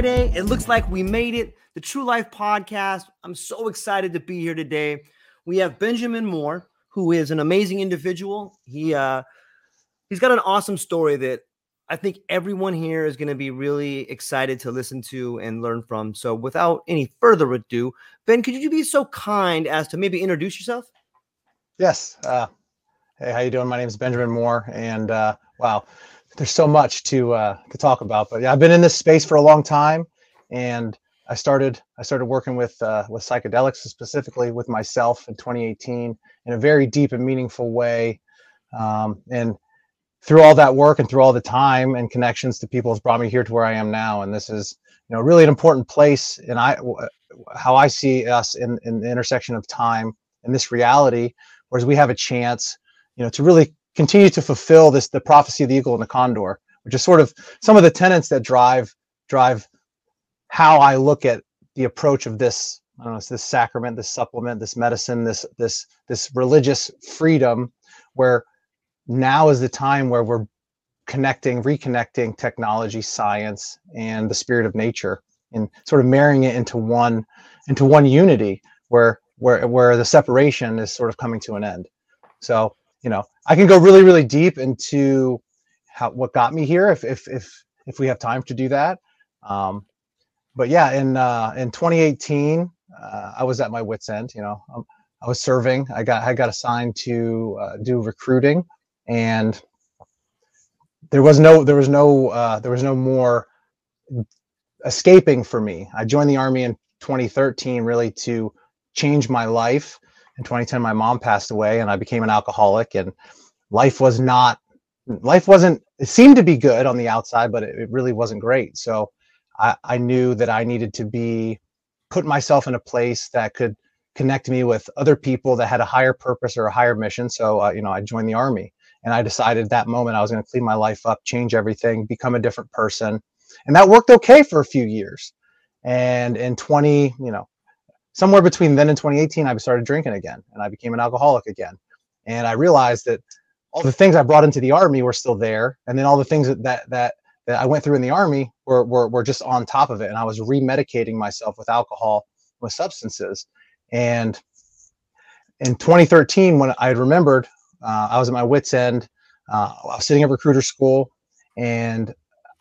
Friday. It looks like we made it. The True Life Podcast. I'm so excited to be here today. We have Benjamin Moore, who is an amazing individual. He uh he's got an awesome story that I think everyone here is going to be really excited to listen to and learn from. So without any further ado, Ben, could you be so kind as to maybe introduce yourself? Yes. Uh, hey, how you doing? My name is Benjamin Moore, and uh, wow, there's so much to uh, to talk about. But yeah, I've been in this space for a long time, and I started I started working with uh, with psychedelics specifically with myself in 2018 in a very deep and meaningful way, um, and through all that work and through all the time and connections to people has brought me here to where I am now. And this is you know really an important place, and I how I see us in in the intersection of time and this reality, whereas we have a chance, you know, to really continue to fulfill this the prophecy of the eagle and the condor, which is sort of some of the tenets that drive drive how I look at the approach of this I don't know, it's this sacrament, this supplement, this medicine, this this this religious freedom, where now is the time where we're connecting, reconnecting technology, science, and the spirit of nature, and sort of marrying it into one into one unity, where where where the separation is sort of coming to an end. So you know, I can go really really deep into how what got me here if if if if we have time to do that. Um, but yeah, in uh, in 2018, uh, I was at my wits end. You know, um, I was serving. I got I got assigned to uh, do recruiting, and there was no there was no uh, there was no more escaping for me. I joined the army in 2013 really to change my life. In 2010, my mom passed away, and I became an alcoholic. And life was not life wasn't it seemed to be good on the outside, but it, it really wasn't great. So I, I knew that I needed to be put myself in a place that could connect me with other people that had a higher purpose or a higher mission. So uh, you know, I joined the army, and I decided that moment I was going to clean my life up, change everything, become a different person, and that worked okay for a few years. And in 20, you know, somewhere between then and 2018, I started drinking again, and I became an alcoholic again. And I realized that all the things I brought into the army were still there, and then all the things that that that, I went through in the army were, were were just on top of it. And I was remedicating myself with alcohol, with substances. And in 2013, when I remembered, uh, I was at my wits' end. Uh, I was sitting at recruiter school, and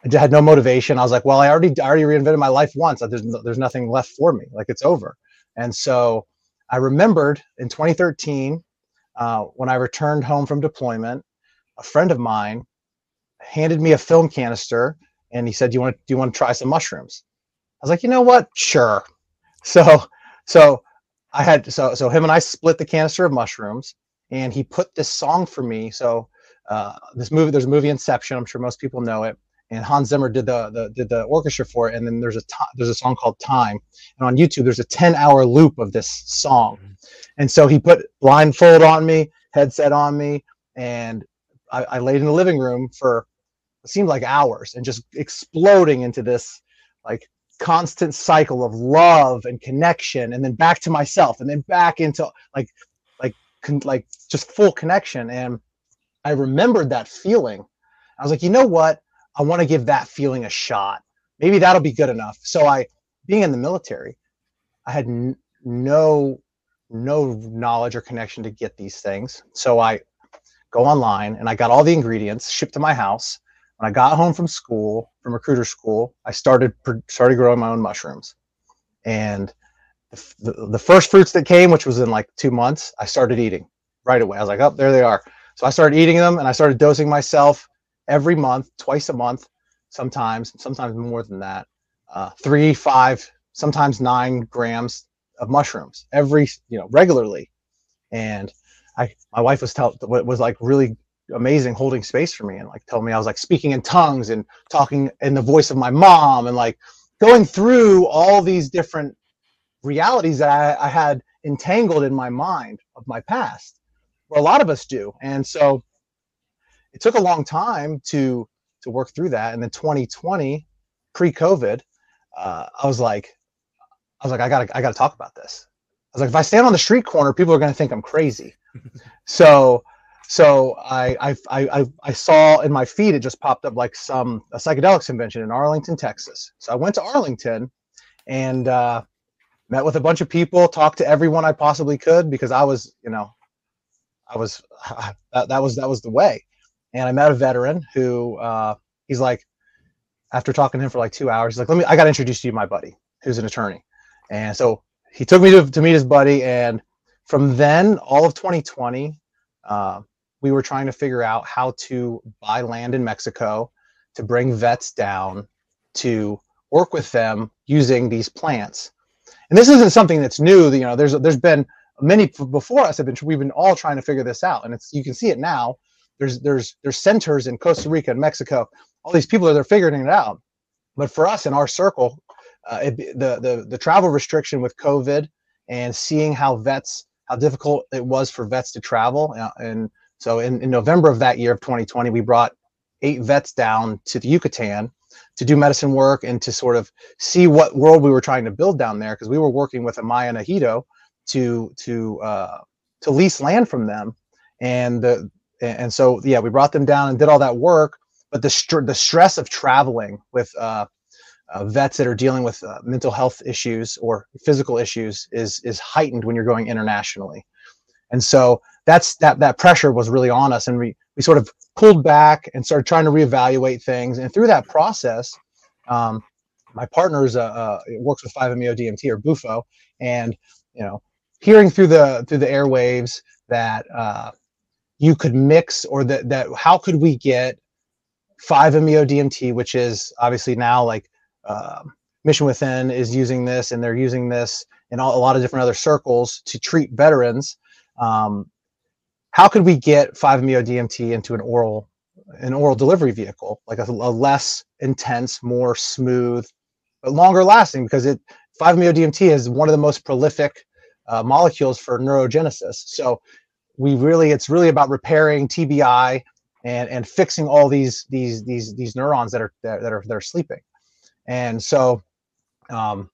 I had no motivation. I was like, "Well, I already I already reinvented my life once. There's there's nothing left for me. Like it's over." And so I remembered in 2013 uh, when I returned home from deployment, a friend of mine handed me a film canister, and he said, "Do you want to, do you want to try some mushrooms?" I was like, "You know what? Sure." So so I had so so him and I split the canister of mushrooms, and he put this song for me. So uh, this movie, there's a movie Inception. I'm sure most people know it, and Hans Zimmer did the, the did the orchestra for it. And then there's a t- there's a song called Time, and on YouTube there's a 10 hour loop of this song. Mm-hmm. And so he put blindfold on me, headset on me, and I, I laid in the living room for it seemed like hours and just exploding into this like constant cycle of love and connection and then back to myself and then back into like like con- like just full connection and i remembered that feeling i was like you know what i want to give that feeling a shot. Maybe that'll be good enough. So i being in the military i had n- no no knowledge or connection to get these things. So i go online and i got all the ingredients shipped to my house. When I got home from school, from recruiter school, I started started growing my own mushrooms, and the, the first fruits that came, which was in like two months, I started eating right away. I was like, oh, there they are. So I started eating them, and I started dosing myself every month, twice a month, sometimes, sometimes more than that, uh, three, five, sometimes nine grams of mushrooms every, you know, regularly. And I, my wife was tell was like really amazing holding space for me and like telling me I was like speaking in tongues and talking in the voice of my mom and like going through all these different realities that I, I had entangled in my mind of my past, where a lot of us do. And so it took a long time to to work through that. And then 2020, pre-COVID, uh, I was like, I was like, I gotta, I gotta talk about this. I was like, if I stand on the street corner, people are gonna think I'm crazy. so so I, I, I, I saw in my feed, it just popped up like some a psychedelics convention in Arlington, Texas. So I went to Arlington and uh, met with a bunch of people, talked to everyone I possibly could because I was, you know, I was that, that was that was the way. And I met a veteran who uh, he's like, after talking to him for like two hours, he's like, let me, I got to introduce you to my buddy who's an attorney. And so he took me to, to meet his buddy. And from then, all of 2020, uh, we were trying to figure out how to buy land in Mexico to bring vets down to work with them using these plants. And this isn't something that's new. You know, there's there's been many before us have been we've been all trying to figure this out, and it's you can see it now. There's there's there's centers in Costa Rica and Mexico. All these people are they're figuring it out. But for us in our circle, uh, it, the the the travel restriction with COVID and seeing how vets how difficult it was for vets to travel uh, and so in, in November of that year of 2020, we brought eight vets down to the Yucatan to do medicine work and to sort of see what world we were trying to build down there because we were working with Amaya and Ejido to to uh, to lease land from them, and the and so yeah, we brought them down and did all that work. But the str- the stress of traveling with uh, uh, vets that are dealing with uh, mental health issues or physical issues is is heightened when you're going internationally, and so that's that that pressure was really on us, and we we sort of pulled back and started trying to reevaluate things. And through that process, um, my partner's uh, uh, works with 5-MeO DMT or Bufo, and you know, hearing through the through the airwaves that uh, you could mix or that that how could we get 5-MeO DMT, which is obviously now like uh, Mission Within is using this, and they're using this in all, a lot of different other circles to treat veterans. Um, how could we get 5-MeO DMT into an oral an oral delivery vehicle, like a, a less intense, more smooth, but longer lasting? Because it 5-MeO DMT is one of the most prolific uh, molecules for neurogenesis. So we really, it's really about repairing TBI and and fixing all these these these these neurons that are that, that are that are sleeping. And so um,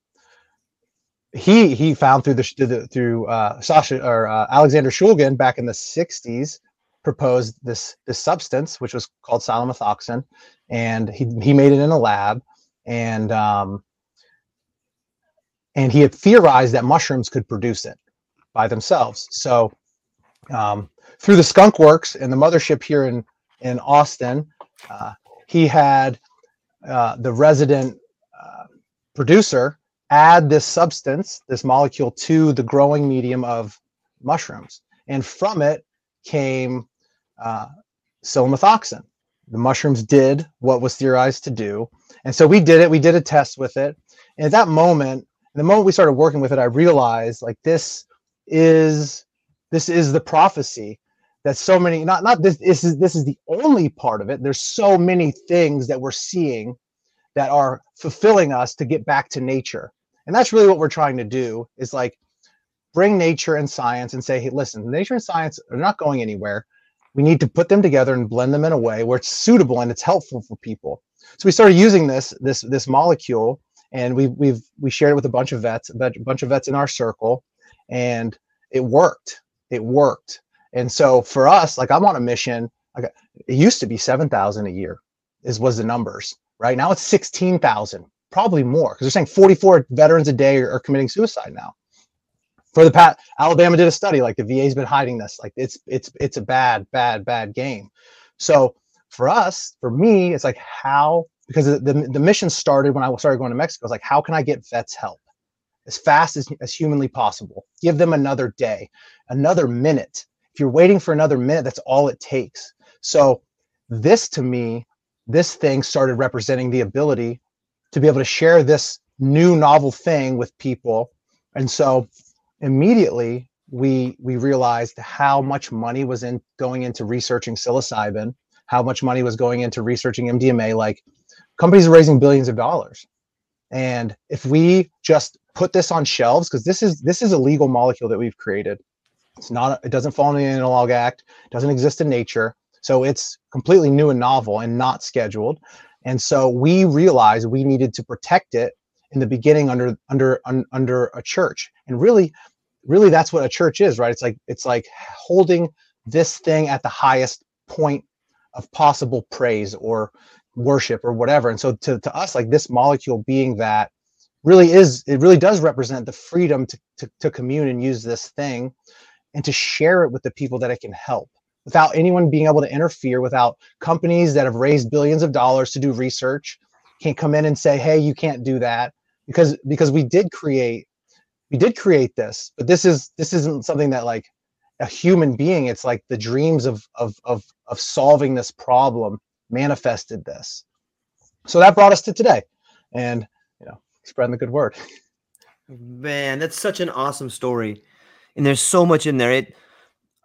he he found through the through uh, Sasha or uh, Alexander Shulgin back in the 60s proposed this this substance which was called psilomethoxin and he he made it in a lab and um, and he had theorized that mushrooms could produce it by themselves so um, through the skunk works and the mothership here in in austin uh, he had uh, the resident uh, producer add this substance, this molecule, to the growing medium of mushrooms. And from it came uh. The mushrooms did what was theorized to do. And so we did it. We did a test with it. And at that moment, the moment we started working with it, I realized like this is this is the prophecy that so many not not this this is this is the only part of it. There's so many things that we're seeing that are fulfilling us to get back to nature. And that's really what we're trying to do is like bring nature and science and say hey listen nature and science are not going anywhere. We need to put them together and blend them in a way where it's suitable and it's helpful for people. So we started using this this this molecule and we we've we shared it with a bunch of vets a bunch of vets in our circle and it worked it worked and so for us, like I'm on a mission. Like it used to be seven thousand a year, is was the numbers. Right now it's sixteen thousand, probably more, because they're saying forty four veterans a day are, are committing suicide now. For the pat, Alabama did a study. Like the VA's been hiding this. Like it's it's it's a bad bad bad game. So for us, for me, it's like how because the, the, the mission started when I started going to Mexico. It's like how can I get vets help as fast as, as humanly possible? Give them another day, another minute if you're waiting for another minute, that's all it takes. So this to me, this thing started representing the ability to be able to share this new novel thing with people. And so immediately we we realized how much money was in going into researching psilocybin, how much money was going into researching MDMA. Like companies are raising billions of dollars. And if we just put this on shelves, because this is this is a legal molecule that we've created it's not, it doesn't fall in the Analog Act, doesn't exist in nature. So it's completely new and novel and not scheduled. And so we realized we needed to protect it in the beginning under under un, under a church. And really, really that's what a church is, right? It's like it's like holding this thing at the highest point of possible praise or worship or whatever. And so to, to us, like this molecule being that really is, it really does represent the freedom to, to, to commune and use this thing and to share it with the people that it can help without anyone being able to interfere, without companies that have raised billions of dollars to do research can't come in and say, hey, you can't do that. Because because we did create we did create this, but this is this isn't something that like a human being, it's like the dreams of of of of solving this problem manifested this. So that brought us to today. And spreading the good word. Man, that's such an awesome story and there's so much in there. It.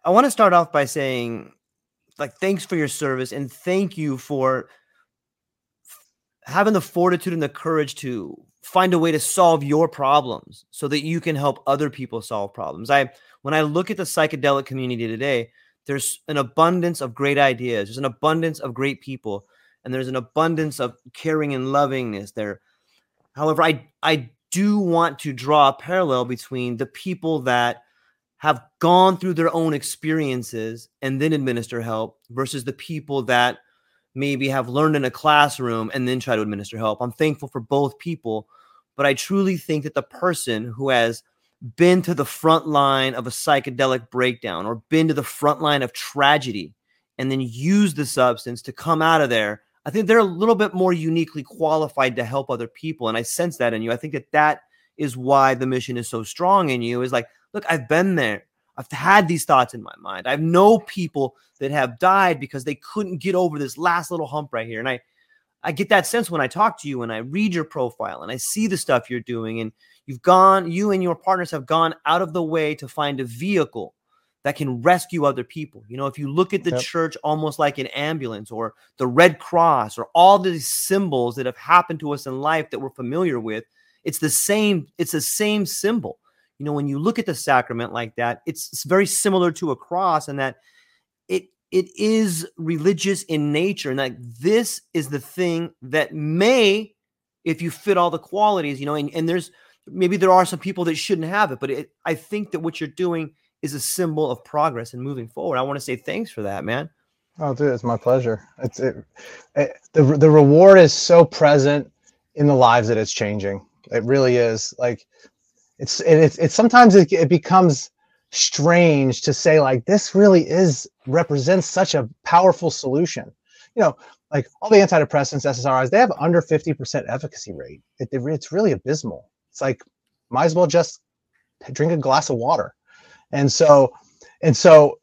I want to start off by saying, like, thanks for your service and thank you for having the fortitude and the courage to find a way to solve your problems so that you can help other people solve problems. I when I look at the psychedelic community today, there's an abundance of great ideas. There's an abundance of great people, and there's an abundance of caring and lovingness there. However, I I do want to draw a parallel between the people that have gone through their own experiences and then administer help versus the people that maybe have learned in a classroom and then try to administer help. I'm thankful for both people, but I truly think that the person who has been to the front line of a psychedelic breakdown or been to the front line of tragedy and then use the substance to come out of there, I think they're a little bit more uniquely qualified to help other people. And I sense that in you. I think that that is why the mission is so strong in you is like, look, I've been there. I've had these thoughts in my mind. I know people that have died because they couldn't get over this last little hump right here. And I, I get that sense when I talk to you and I read your profile and I see the stuff you're doing. And you've gone, you and your partners have gone out of the way to find a vehicle that can rescue other people. You know, if you look at the yep. church almost like an ambulance or the Red Cross or all these symbols that have happened to us in life that we're familiar with, it's the same, it's the same symbol you know, when you look at the sacrament like that, it's, it's very similar to a cross and that it it is religious in nature, and that this is the thing that may, if you fit all the qualities, you know, and, and there's maybe there are some people that shouldn't have it, but it, I think that what you're doing is a symbol of progress and moving forward. I want to say thanks for that, man. Oh, dude, it's my pleasure. It's it, it, the the reward is so present in the lives that it's changing. It really is. Like it's it's it's sometimes it, it becomes strange to say like this really is represents such a powerful solution you know like all the antidepressants ssris they have under 50% efficacy rate it, it, it's really abysmal it's like might as well just drink a glass of water and so and so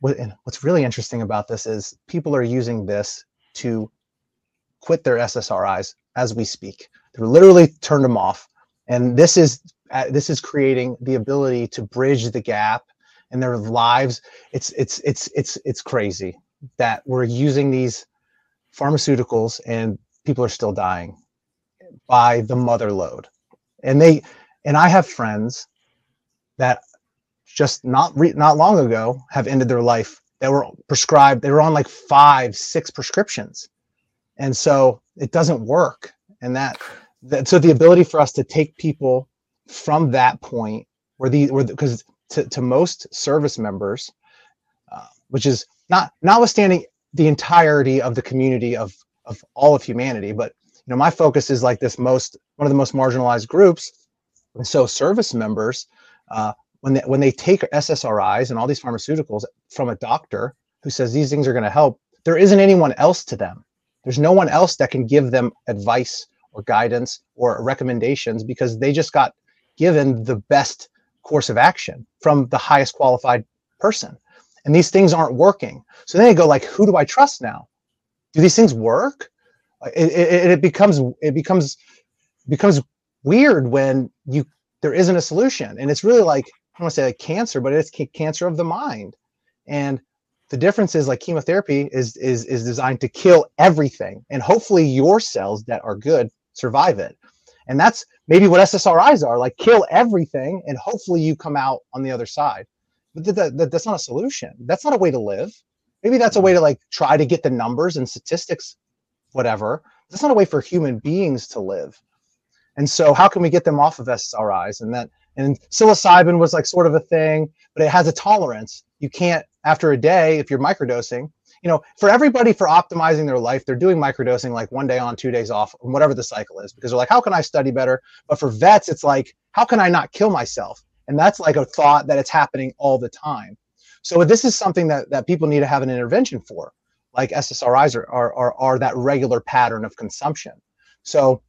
what, what's really interesting about this is people are using this to quit their ssris as we speak they're literally turned them off and this is uh, this is creating the ability to bridge the gap in their lives. It's it's it's it's it's crazy that we're using these pharmaceuticals and people are still dying by the mother load. And they and I have friends that just not re- not long ago have ended their life that were prescribed they were on like five six prescriptions. And so it doesn't work. And that, that so the ability for us to take people from that point where the where because to, to most service members uh, which is not notwithstanding the entirety of the community of of all of humanity but you know my focus is like this most one of the most marginalized groups. And so service members uh, when they when they take SSRIs and all these pharmaceuticals from a doctor who says these things are going to help, there isn't anyone else to them. There's no one else that can give them advice or guidance or recommendations because they just got given the best course of action from the highest qualified person. And these things aren't working. So then they go like, who do I trust now? Do these things work? It, it, it becomes it becomes becomes weird when you there isn't a solution. And it's really like don't want to say like cancer, but it's cancer of the mind. And the difference is like chemotherapy is is is designed to kill everything, and hopefully your cells that are good survive it. And that's maybe what SSRIs are like kill everything, and hopefully you come out on the other side. But that, that, that's not a solution. That's not a way to live. Maybe that's a way to like try to get the numbers and statistics, whatever. That's not a way for human beings to live. And so, how can we get them off of SSRIs? And that and psilocybin was like sort of a thing, but it has a tolerance. You can't after a day if you're microdosing. You know, for everybody for optimizing their life, they're doing microdosing like one day on, two days off, whatever the cycle is, because they're like, how can I study better? But for vets, it's like, how can I not kill myself? And that's like a thought that it's happening all the time. So this is something that, that people need to have an intervention for, like SSRIs are, are, are, are that regular pattern of consumption. So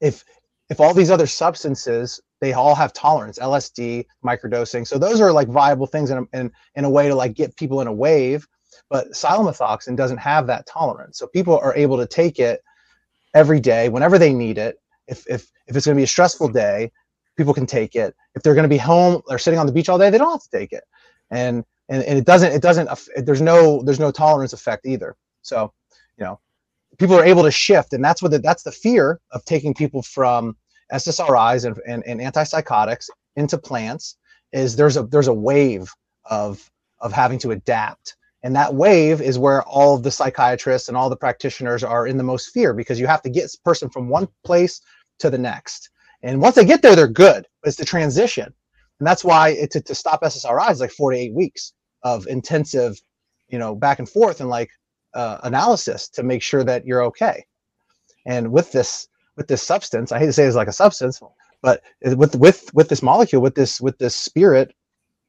if if all these other substances they all have tolerance lsd microdosing. So those are like viable things in a, in, in a way to like get people in a wave. But psilomethoxin doesn't have that tolerance. So people are able to take it every day whenever they need it. If if, if it's going to be a stressful day people can take it. If they're going to be home or sitting on the beach all day they don't have to take it. And and, and it doesn't it doesn't there's no there's no tolerance effect either. So you know people are able to shift and that's what the, that's the fear of taking people from SSRIs and, and, and antipsychotics into plants is there's a there's a wave of of having to adapt. And that wave is where all of the psychiatrists and all the practitioners are in the most fear because you have to get person from one place to the next. And once they get there they're good. It's the transition. And that's why it, to, to stop ssris is like four to eight weeks of intensive you know back and forth and like uh, analysis to make sure that you're okay. And with this with this substance i hate to say it's like a substance but with with with this molecule with this with this spirit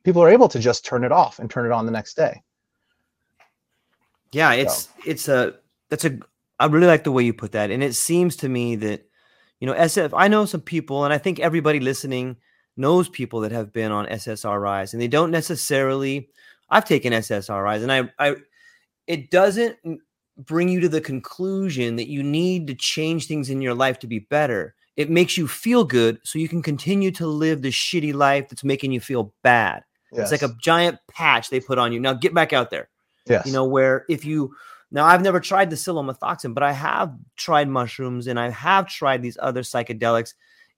people are able to just turn it off and turn it on the next day yeah it's so. it's a that's a i really like the way you put that and it seems to me that you know sf i know some people and i think everybody listening knows people that have been on ssris and they don't necessarily i've taken ssris and i i it doesn't bring you to the conclusion that you need to change things in your life to be better. It makes you feel good so you can continue to live the shitty life that's making you feel bad. Yes. It's like a giant patch they put on you. Now get back out there. Yes. You know, where if you now I've never tried the psilomethoxin, but I have tried mushrooms and I have tried these other psychedelics.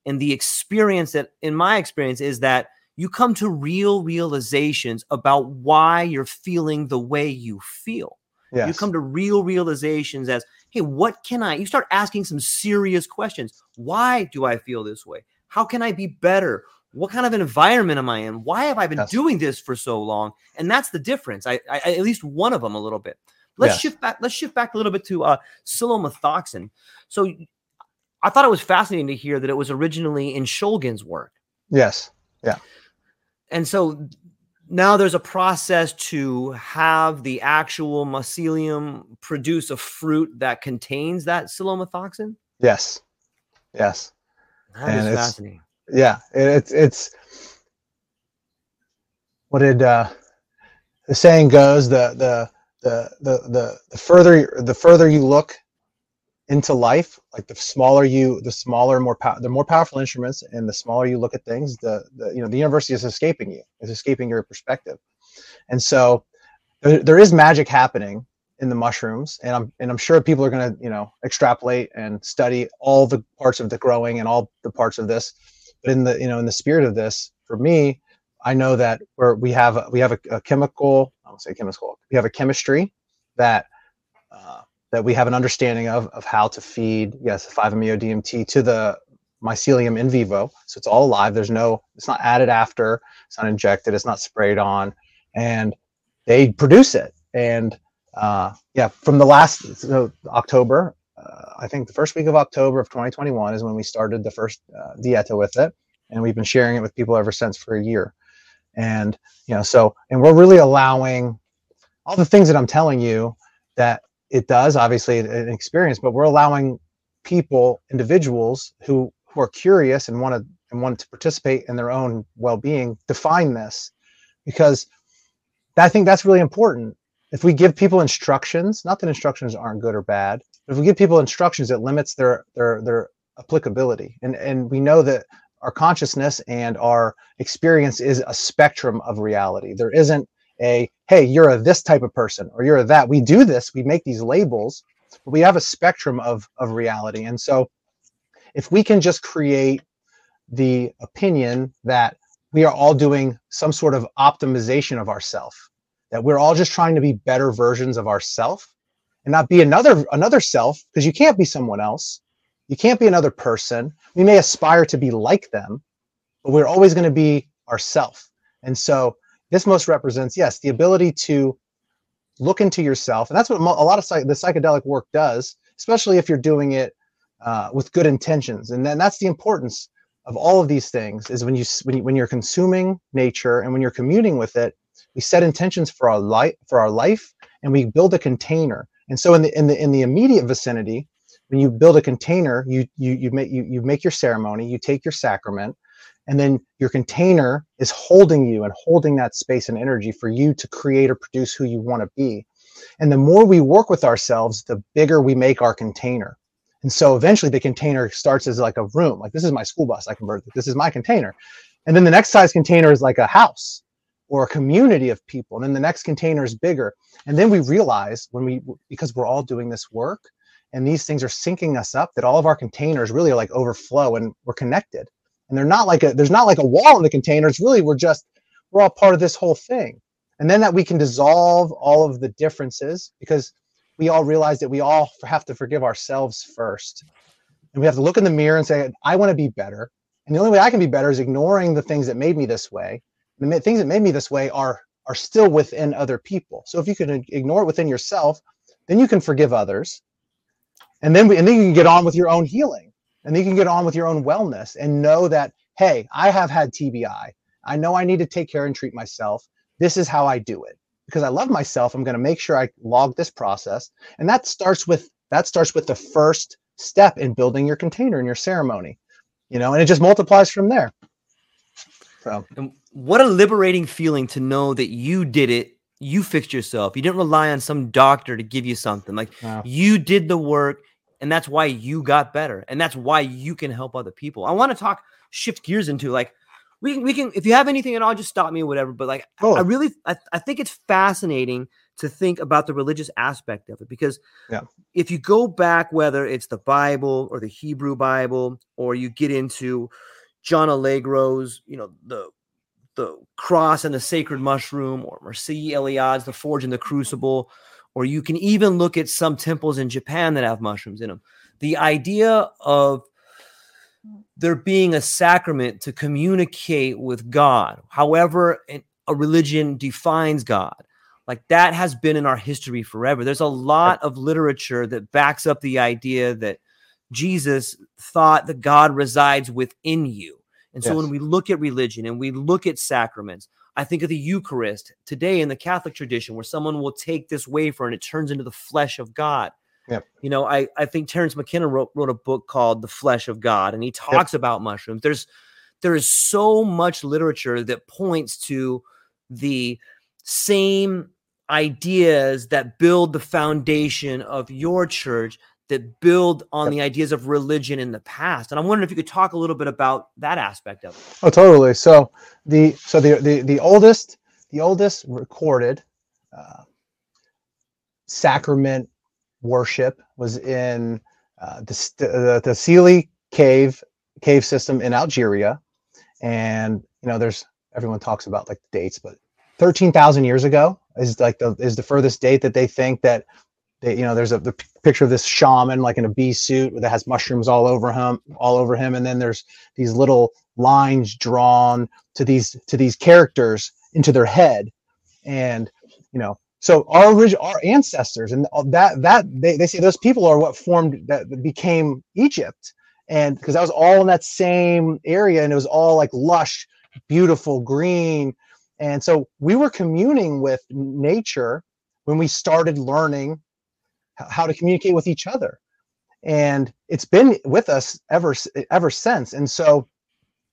And the experience that, in my experience, is that you come to real realizations about why you're feeling the way you feel. Yes. You come to real realizations as, hey, what can I? You start asking some serious questions. Why do I feel this way? How can I be better? What kind of an environment am I in? Why have I been yes. doing this for so long? And that's the difference. I, I at least one of them a little bit. Let's yes. shift back. Let's shift back a little bit to uh, psilomethoxin. So, I thought it was fascinating to hear that it was originally in Shulgin's work. Yes. Yeah. And so now there's a process to have the actual mycelium produce a fruit that contains that psilomethoxin. Yes, yes, that and is fascinating. Yeah, it, it's it's what did uh, the saying goes the the the the the, the further the further you look into life like the smaller you the smaller more the more powerful instruments and the smaller you look at things the, the you know the university is escaping you is escaping your perspective. And so there, there is magic happening in the mushrooms and i'm and i'm sure people are going to you know extrapolate and study all the parts of the growing and all the parts of this. But in the you know in the spirit of this for me i know that where we have we have a, a chemical i won't say chemical we have a chemistry that uh, that we have an understanding of of how to feed yes 5-meo DMT to the mycelium in vivo. So it's all alive. There's no it's not added after it's not injected it's not sprayed on and they produce it. And uh, yeah from the last so october uh, i think the first week of october of 2021 is when we started the first uh, dieta with it and we've been sharing it with people ever since for a year. And you know so and we're really allowing all the things that i'm telling you that it does obviously an experience but we're allowing people individuals who who are curious and want to and want to participate in their own well-being define this. Because i think that's really important. If we give people instructions not that instructions aren't good or bad but if we give people instructions it limits their their their applicability. And and we know that our consciousness and our experience is a spectrum of reality. There isn't a hey you're a this type of person or you're a that. We do this. We make these labels but we have a spectrum of of reality. And so if we can just create the opinion that we are all doing some sort of optimization of ourself that we're all just trying to be better versions of ourself and not be another another self because you can't be someone else. You can't be another person. We may aspire to be like them but we're always going to be ourself. And so this most represents yes the ability to look into yourself. And that's what a lot of psych- the psychedelic work does especially if you're doing it uh, with good intentions. And then that's the importance of all of these things is when you when, you, when you're consuming nature and when you're communing with it we set intentions for our life for our life and we build a container. And so in the in the in the immediate vicinity when you build a container you you you make you, you make your ceremony you take your sacrament and then your container is holding you and holding that space and energy for you to create or produce who you want to be. And the more we work with ourselves the bigger we make our container. And so eventually the container starts as like a room like this is my school bus i convert this is my container. And then the next size container is like a house or a community of people and then the next container is bigger. And then we realize when we because we're all doing this work and these things are syncing us up that all of our containers really are like overflow and we're connected and they're not like a there's not like a wall in the containers really we're just we're all part of this whole thing. And then that we can dissolve all of the differences because we all realize that we all have to forgive ourselves first. And we have to look in the mirror and say i want to be better. And the only way i can be better is ignoring the things that made me this way. The things that made me this way are are still within other people. So if you can ignore it within yourself then you can forgive others. And then we, and then you can get on with your own healing and then you can get on with your own wellness and know that hey i have had tbi i. Know i need to take care and treat myself. This is how i do it. Because i love myself i'm going to make sure i log this process. And that starts with that starts with the first step in building your container and your ceremony you know and it just multiplies from there. So. And what a liberating feeling to know that you did it. You fixed yourself. You didn't rely on some doctor to give you something. Like wow. you did the work and that's why you got better and that's why you can help other people i want to talk shift gears into like we can we can if you have anything at all just stop me or whatever but like oh. i really I, I think it's fascinating to think about the religious aspect of it because yeah. if you go back whether it's the bible or the hebrew bible or you get into john allegro's you know the the cross and the sacred mushroom or Mircea Eliade's the forge and the crucible or you can even look at some temples in Japan that have mushrooms in them. The idea of there being a sacrament to communicate with God, however a religion defines God, like that has been in our history forever. There's a lot of literature that backs up the idea that Jesus thought that God resides within you. And so yes. when we look at religion and we look at sacraments, I think of the Eucharist today in the Catholic tradition, where someone will take this wafer and it turns into the flesh of God. Yep. You know, I, I think Terence McKenna wrote, wrote a book called The Flesh of God, and he talks yep. about mushrooms. There's there is so much literature that points to the same ideas that build the foundation of your church that build on the ideas of religion in the past. And I'm wondering if you could talk a little bit about that aspect of it. Oh, totally. So the so the the, the oldest the oldest recorded uh, sacrament worship was in uh, the, the the Sili cave cave system in Algeria, and you know there's everyone talks about like the dates, but thirteen thousand years ago is like the is the furthest date that they think that they, you know there's a the picture of this shaman like in a bee suit that has mushrooms all over him all over him and then there's these little lines drawn to these to these characters into their head. And you know so our original our ancestors and that that they, they say those people are what formed that became egypt. And because that was all in that same area and it was all like lush beautiful green. And so we were communing with nature when we started learning how to communicate with each other. And it's been with us ever ever since. And so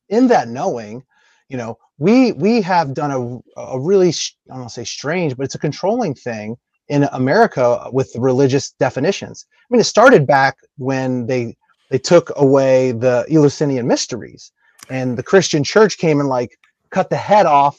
in that knowing you know we we have done a, a really i don't want to say strange but it's a controlling thing in america with the religious definitions. I mean it started back when they they took away the eleusinian mysteries. And the christian church came and like cut the head off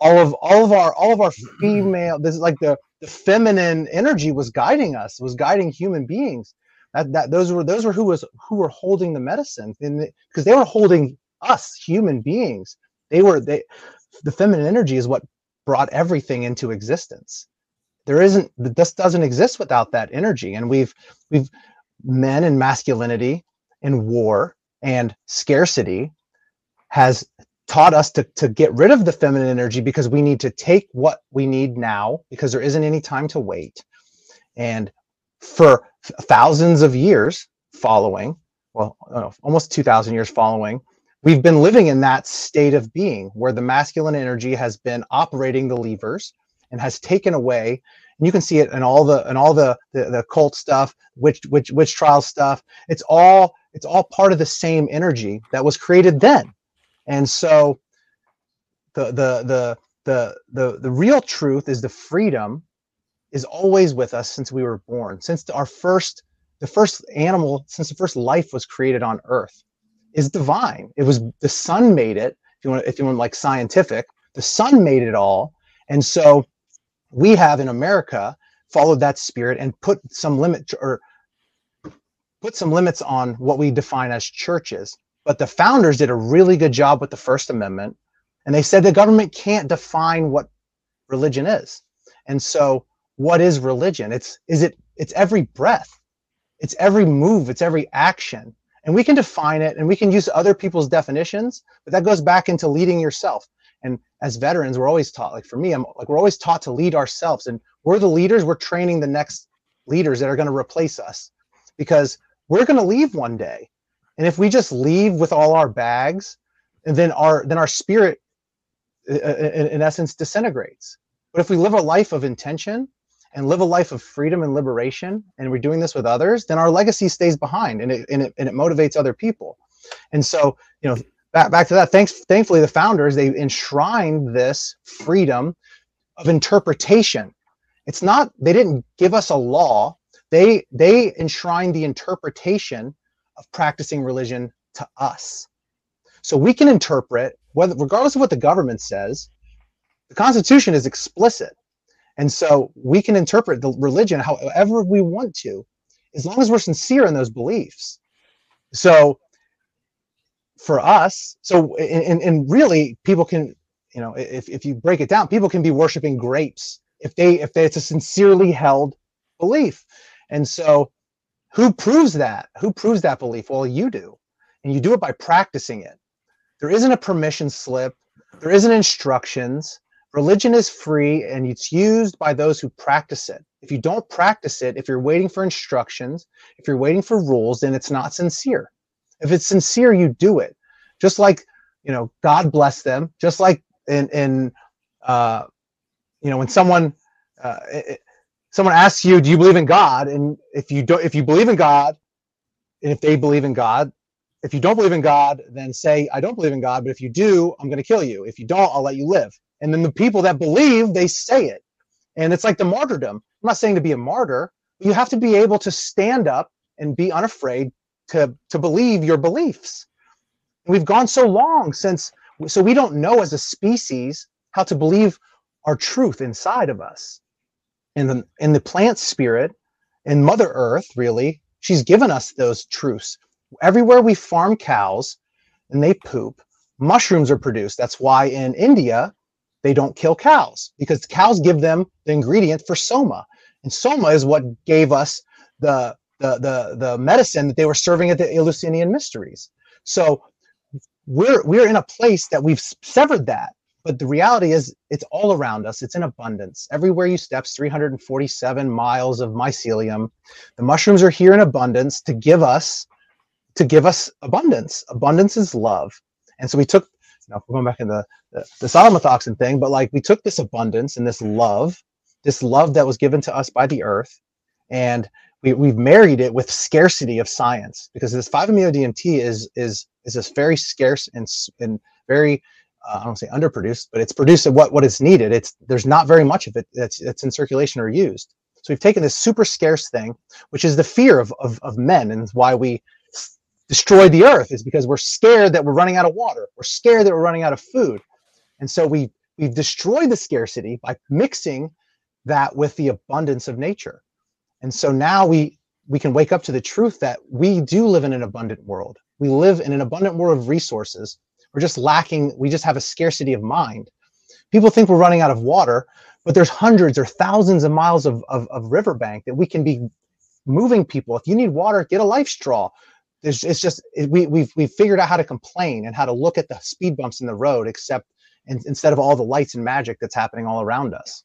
all of all of our all of our female this is like the the feminine energy was guiding us was guiding human beings. That, that those were those were who was who were holding the medicine. Because the, they were holding us human beings. They were they the feminine energy is what brought everything into existence. There isn't this doesn't exist without that energy. And we've we've men and masculinity and war and scarcity has taught us to, to get rid of the feminine energy because we need to take what we need now because there isn't any time to wait. And for thousands of years following well know, almost 2000 years following we've been living in that state of being where the masculine energy has been operating the levers and has taken away. And you can see it in all the in all the the, the cult stuff which which witch trial stuff. It's all it's all part of the same energy that was created then and so the the the the the, the real truth is the freedom is always with us since we were born since our first the first animal since the first life was created on earth is divine. It was the sun made it. If you want, if you want like scientific, the sun made it all, and so we have in America followed that spirit and put some limit or put some limits on what we define as churches. But the founders did a really good job with the First Amendment, and they said the government can't define what religion is. And so, what is religion? It's is it it's every breath, it's every move, it's every action. And we can define it and we can use other people's definitions but that goes back into leading yourself. And as veterans we're always taught like for me i'm like we're always taught to lead ourselves. And we're the leaders. We're training the next leaders that are going to replace us because we're going to leave one day and if we just leave with all our bags and then our then our spirit uh, uh, uh, in, in essence disintegrates but if we live a life of intention and live a life of freedom and liberation, and we're doing this with others, then our legacy stays behind and it, and it, and it motivates other people. And so, you know, back, back to that, thanks, thankfully, the founders, they enshrined this freedom of interpretation. It's not, they didn't give us a law, they, they enshrined the interpretation of practicing religion to us. So we can interpret, whether, regardless of what the government says, the Constitution is explicit and so we can interpret the religion however we want to, as long as we're sincere in those beliefs. So for us, so and, and really people can, you know, if, if you break it down, people can be worshiping grapes if they if they, it's a sincerely held belief. And so who proves that? Who proves that belief? Well, you do. And you do it by practicing it. There isn't a permission slip, there isn't instructions Religion is free and it's used by those who practice it. If you don't practice it, if you're waiting for instructions, if you're waiting for rules, then it's not sincere. If it's sincere, you do it. Just like, you know, God bless them. Just like in, in uh, you know, when someone, uh, someone asks you, do you believe in God? And if you don't, if you believe in God, and if they believe in God, if you don't believe in God, then say, I don't believe in God, but if you do, I'm going to kill you. If you don't, I'll let you live. And then the people that believe, they say it. And it's like the martyrdom. I'm not saying to be a martyr, you have to be able to stand up and be unafraid to to believe your beliefs. We've gone so long since, so we don't know as a species how to believe our truth inside of us. In the in the plant spirit, in Mother Earth, really, she's given us those truths. Everywhere we farm cows and they poop, mushrooms are produced. That's why in India they don't kill cows because cows give them the ingredient for soma, and soma is what gave us the the the, the medicine that they were serving at the Eleusinian mysteries. So we're we're in a place that we've severed that but the reality is it's all around us. It's in abundance. Everywhere you step 347 miles of mycelium. The mushrooms are here in abundance to give us to give us abundance. Abundance is love. And so we took know we're going back in the the, the thing but like we took this abundance and this love this love that was given to us by the earth and we, we've married it with scarcity of science because this 5-MeO DMT is is is this very scarce and and very uh, I don't say underproduced, but it's produced at what what is needed. It's there's not very much of it that's that's in circulation or used. So we've taken this super scarce thing, which is the fear of of, of men, and why we destroy the earth is because we're scared that we're running out of water. We're scared that we're running out of food, and so we we've destroyed the scarcity by mixing that with the abundance of nature. And so now we we can wake up to the truth that we do live in an abundant world. We live in an abundant world of resources. We're just lacking, we just have a scarcity of mind. People think we're running out of water, but there's hundreds or thousands of miles of, of, of riverbank that we can be moving people. If you need water, get a life straw. There's, it's just it, we, we've we've figured out how to complain and how to look at the speed bumps in the road, except in, instead of all the lights and magic that's happening all around us.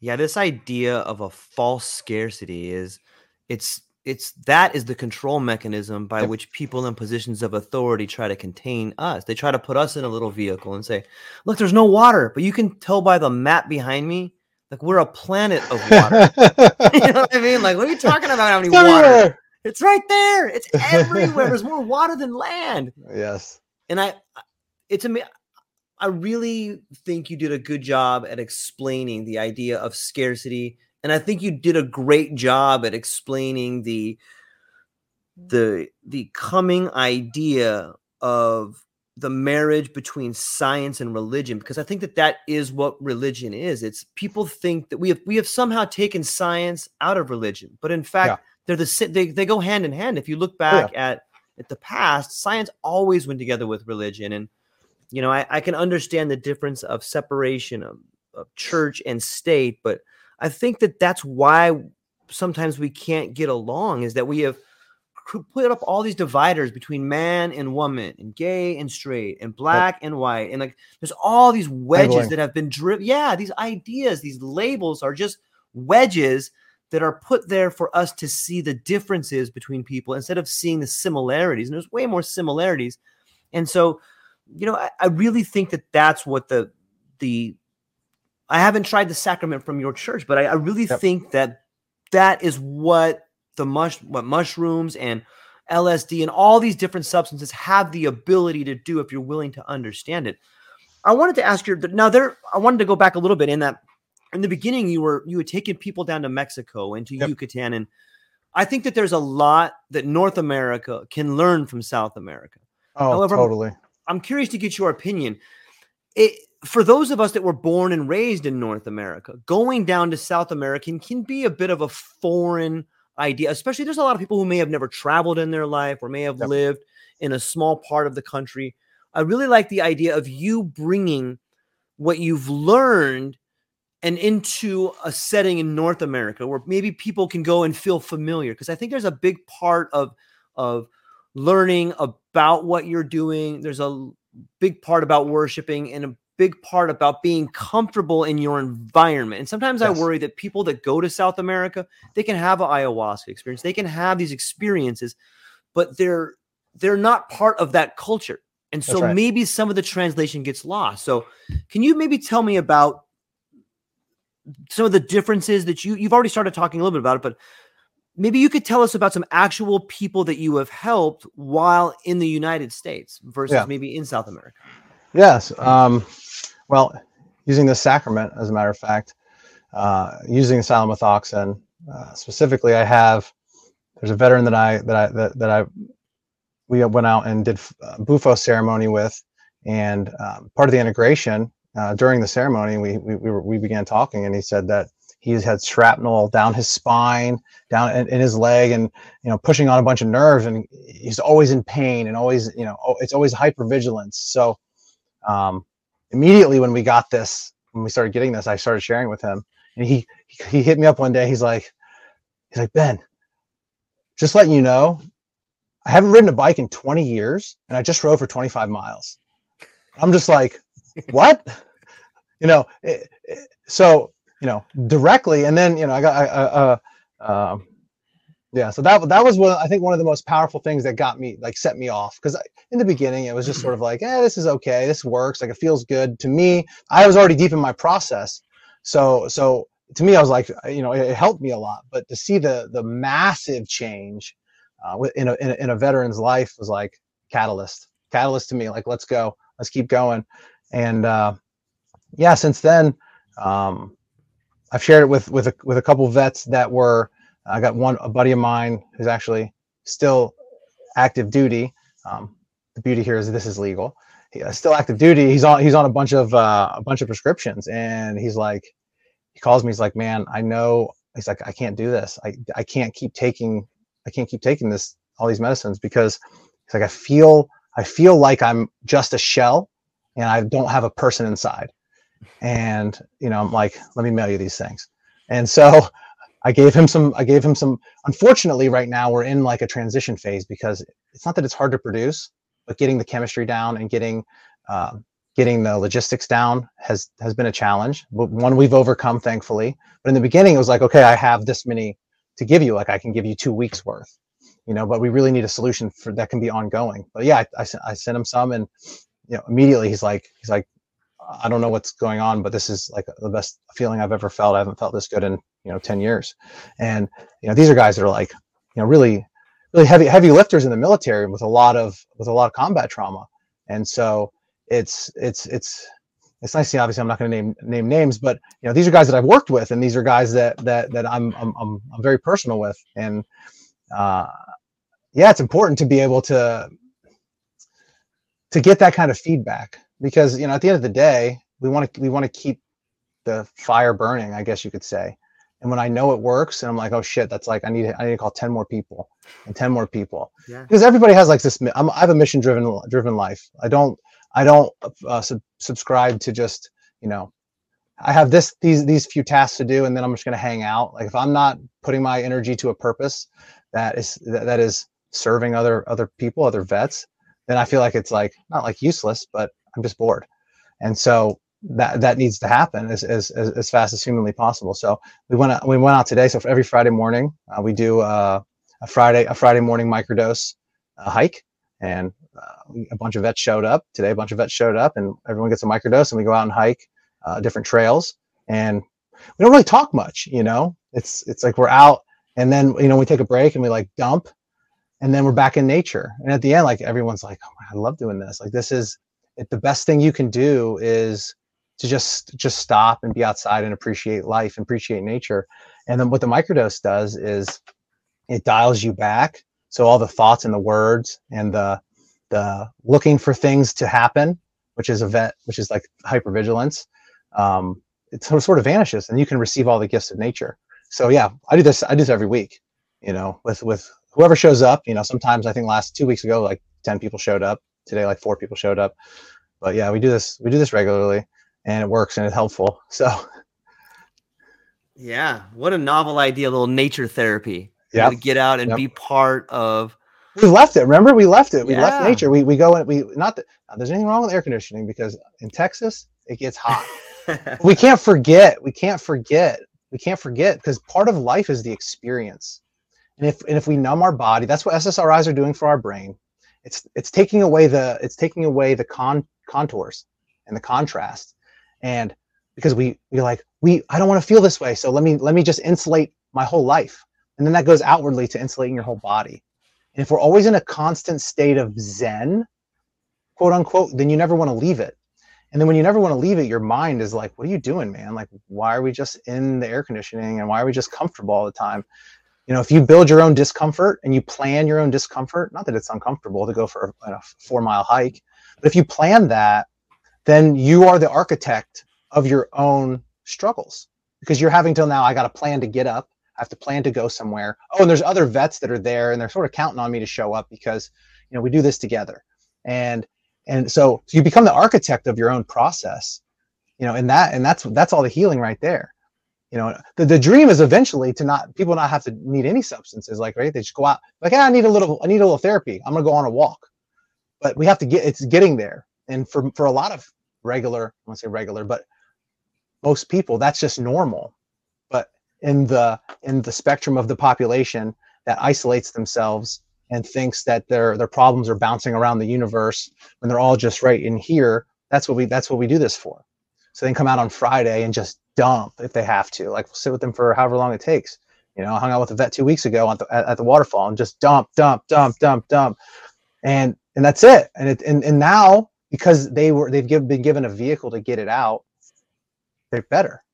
Yeah, this idea of a false scarcity is it's it's that is the control mechanism by yep. which people in positions of authority try to contain us. They try to put us in a little vehicle and say, "Look, there's no water, but you can tell by the map behind me, like we're a planet of water." you know what I mean? Like, what are you talking about? How many water? It's right there. It's everywhere. there's more water than land. Yes. And I, it's a I really think you did a good job at explaining the idea of scarcity, and I think you did a great job at explaining the the the coming idea of the marriage between science and religion because i think that that is what religion is it's people think that we have we have somehow taken science out of religion but in fact yeah. they're the they, they go hand in hand if you look back yeah. at at the past science always went together with religion and you know, I, I can understand the difference of separation of, of church and state, but I think that that's why sometimes we can't get along is that we have put up all these dividers between man and woman and gay and straight and black and white and like there's all these wedges that have been driven yeah these ideas these labels are just wedges that are put there for us to see the differences between people instead of seeing the similarities and there's way more similarities. And so you know, I, I really think that that's what the the I haven't tried the sacrament from your church, but I, I really yep. think that that is what the mush what mushrooms and LSD and all these different substances have the ability to do if you're willing to understand it. I wanted to ask you now there I wanted to go back a little bit in that in the beginning you were you had taken people down to Mexico and to yep. Yucatan and I think that there's a lot that North America can learn from South America. Oh, However, totally. I'm curious to get your opinion. It, for those of us that were born and raised in North America, going down to South American can be a bit of a foreign idea, especially there's a lot of people who may have never traveled in their life or may have yep. lived in a small part of the country. I really like the idea of you bringing what you've learned and into a setting in North America where maybe people can go and feel familiar because I think there's a big part of of learning about what you're doing. There's a big part about worshiping and a big part about being comfortable in your environment. And sometimes yes. I worry that people that go to South America, they can have an ayahuasca experience. They can have these experiences, but they're they're not part of that culture. And so right. maybe some of the translation gets lost. So can you maybe tell me about some of the differences that you you've already started talking a little bit about it, but maybe you could tell us about some actual people that you have helped while in the United States versus yeah. maybe in South America. Yes. Um, well, using the sacrament, as a matter of fact, uh, using psilomethoxin, uh, specifically, I have there's a veteran that I that I that, that I we went out and did a uh, Bufo ceremony with, and um, part of the integration uh, during the ceremony, we we we, were, we began talking, and he said that he's had shrapnel down his spine, down in, in, his leg, and you know pushing on a bunch of nerves, and he's always in pain, and always you know it's always hypervigilance. So um, immediately when we got this, when we started getting this, I started sharing with him, and he he hit me up one day. He's like, he's like Ben, just letting you know, I haven't ridden a bike in 20 years, and I just rode for 25 miles. I'm just like, what? you know, it, it, so you know directly and then you know i got uh, uh, um, yeah so that that was one i think one of the most powerful things that got me like set me off because in the beginning it was just sort of like eh, this is okay this works like it feels good to me i was already deep in my process so so to me i was like you know it, it helped me a lot but to see the the massive change uh, in, a, in a in a veteran's life was like catalyst catalyst to me like let's go let's keep going and uh yeah since then um I've shared it with with a, with a couple vets that were. I got one a buddy of mine who's actually still active duty. Um, the beauty here is this is legal. He, uh, still active duty. He's on he's on a bunch of uh, a bunch of prescriptions, and he's like, he calls me. He's like, man, I know. He's like, I can't do this. I I can't keep taking I can't keep taking this all these medicines because he's like I feel I feel like I'm just a shell and I don't have a person inside and you know i'm like let me mail you these things and so i gave him some i gave him some unfortunately right now we're in like a transition phase because it's not that it's hard to produce but getting the chemistry down and getting uh, getting the logistics down has has been a challenge but one we've overcome thankfully. But in the beginning it was like okay i have this many to give you like i can give you two weeks worth you know but we really need a solution for that can be ongoing. But yeah i, I, I sent him some and you know immediately he's like he's like I don't know what's going on, but this is like the best feeling I've ever felt. I haven't felt this good in you know 10 years. And you know these are guys that are like you know really really heavy heavy lifters in the military with a lot of with a lot of combat trauma. And so it's it's it's it's nice to see. Obviously, I'm not going to name name names, but you know these are guys that I've worked with, and these are guys that that that I'm I'm I'm, I'm very personal with, and uh, yeah, it's important to be able to to get that kind of feedback because you know at the end of the day we want to we want to keep the fire burning i guess you could say. And when i know it works and i'm like oh shit that's like i need to, i need to call 10 more people and 10 more people. Yeah. because everybody has like this I'm, i have a mission driven driven life. I don't i don't uh, sub- subscribe to just you know i have this these these few tasks to do and then i'm just going to hang out. Like if i'm not putting my energy to a purpose that is that, that is serving other other people other vets then i feel like it's like not like useless but I'm just bored. And so that that needs to happen as, as, as, as fast as humanly possible. So we went out, we went out today. So for every Friday morning, uh, we do uh, a Friday a Friday morning microdose uh, hike, and uh, a bunch of vets showed up today. A bunch of vets showed up, and everyone gets a microdose, and we go out and hike uh, different trails. And we don't really talk much, you know. It's it's like we're out, and then you know we take a break and we like dump, and then we're back in nature. And at the end, like everyone's like, oh, I love doing this. Like this is it, the best thing you can do is to just just stop and be outside and appreciate life and appreciate nature. And then what the microdose does is it dials you back. So all the thoughts and the words and the the looking for things to happen which is event which is like hypervigilance um, it sort of vanishes and you can receive all the gifts of nature. So yeah i do this i do this every week you know with with whoever shows up you know sometimes i think last two weeks ago like 10 people showed up today like four people showed up. But yeah we do this we do this regularly and it works and it's helpful so. Yeah what a novel idea little nature therapy. Yeah. get out and yep. be part of we left it remember? We left it we yeah. left nature. We, we go and we not that uh, there's anything wrong with air conditioning because in texas it gets hot. We can't forget we can't forget we can't forget because part of life is the experience. And if and if we numb our body that's what ssris are doing for our brain it's it's taking away the it's taking away the con contours and the contrast. And because we we like we i don't want to feel this way so let me let me just insulate my whole life. And then that goes outwardly to insulating your whole body. And if we're always in a constant state of zen quote unquote then you never want to leave it. And then when you never want to leave it your mind is like what are you doing man? Like why are we just in the air conditioning and why are we just comfortable all the time you know if you build your own discomfort and you plan your own discomfort not that it's uncomfortable to go for a, four mile hike but if you plan that then you are the architect of your own struggles because you're having till now i got a plan to get up. I have to plan to go somewhere. Oh and there's other vets that are there and they're sort of counting on me to show up because you know we do this together. And and so, so you become the architect of your own process you know and that and that's that's all the healing right there you know the, the dream is eventually to not people not have to need any substances like right? They just go out like hey, i need a little i need a little therapy. I'm gonna go on a walk. But we have to get it's getting there. And for for a lot of regular i want to say regular but most people that's just normal. But in the in the spectrum of the population that isolates themselves and thinks that their their problems are bouncing around the universe when they're all just right in here that's what we that's what we do this for so they can come out on friday and just dump if they have to like sit with them for however long it takes. You know i hung out with a vet two weeks ago the, at, at, the waterfall and just dump dump dump dump dump. And and that's it. And it and, and now because they were they've give, been given a vehicle to get it out they're better.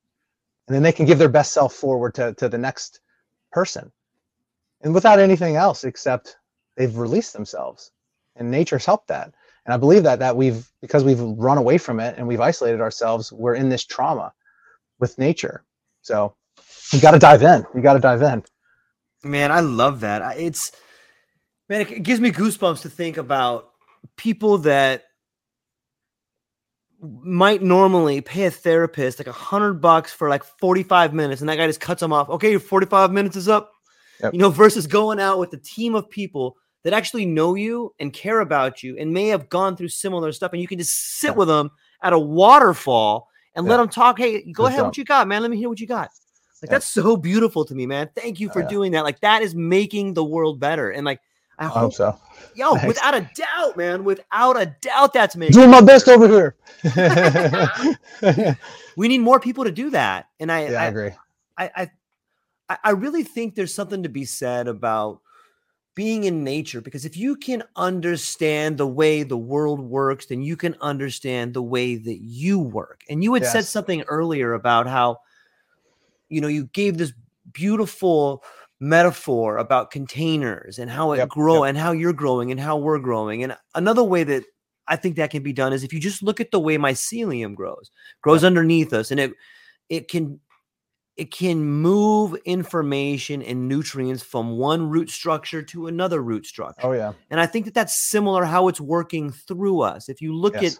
And then they can give their best self forward to, to the next person. And without anything else except they've released themselves. And nature's helped that and i believe that that we've because we've run away from it and we've isolated ourselves we're in this trauma with nature. So you got to dive in. You got to dive in. Man i love that. It's man it gives me goosebumps to think about people that might normally pay a therapist like a hundred bucks for like 45 minutes and that guy just cuts them off. Okay 45 minutes is up. Yep. you know versus going out with a team of people that actually know you and care about you and may have gone through similar stuff and you can just sit yeah. with them at a waterfall and yeah. let them talk hey go Good ahead job. what you got man let me hear what you got like yeah. that's so beautiful to me man thank you oh, for doing that like that is making the world better and like I hope, I hope so. Yo, Thanks. without a doubt, man, without a doubt, that's me. Doing my best over here. we need more people to do that, and I, yeah, I, I agree. I, I, I really think there's something to be said about being in nature because if you can understand the way the world works then you can understand the way that you work and you had yes. said something earlier about how you know you gave this beautiful metaphor about containers and how it yep, grow yep. and how you're growing and how we're growing and another way that i think that can be done is if you just look at the way mycelium grows grows yep. underneath us and it it can it can move information and nutrients from one root structure to another root structure. Oh yeah. And I think that that's similar how it's working through us. If you look yes. at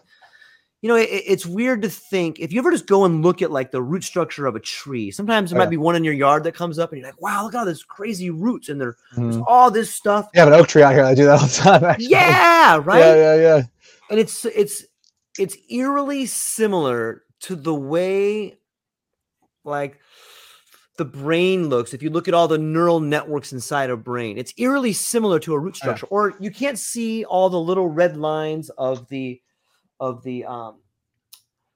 you know, it, it's weird to think if you ever just go and look at like the root structure of a tree. Sometimes there oh, might yeah. be one in your yard that comes up, and you're like, "Wow, look at all this crazy roots!" And there, mm-hmm. there's all this stuff. Yeah, an oak tree out here. I do that all the time. Actually. Yeah, right. Yeah, yeah, yeah. And it's it's it's eerily similar to the way, like the brain looks if you look at all the neural networks inside a brain it's eerily similar to a root structure yeah. or you can't see all the little red lines of the of the um,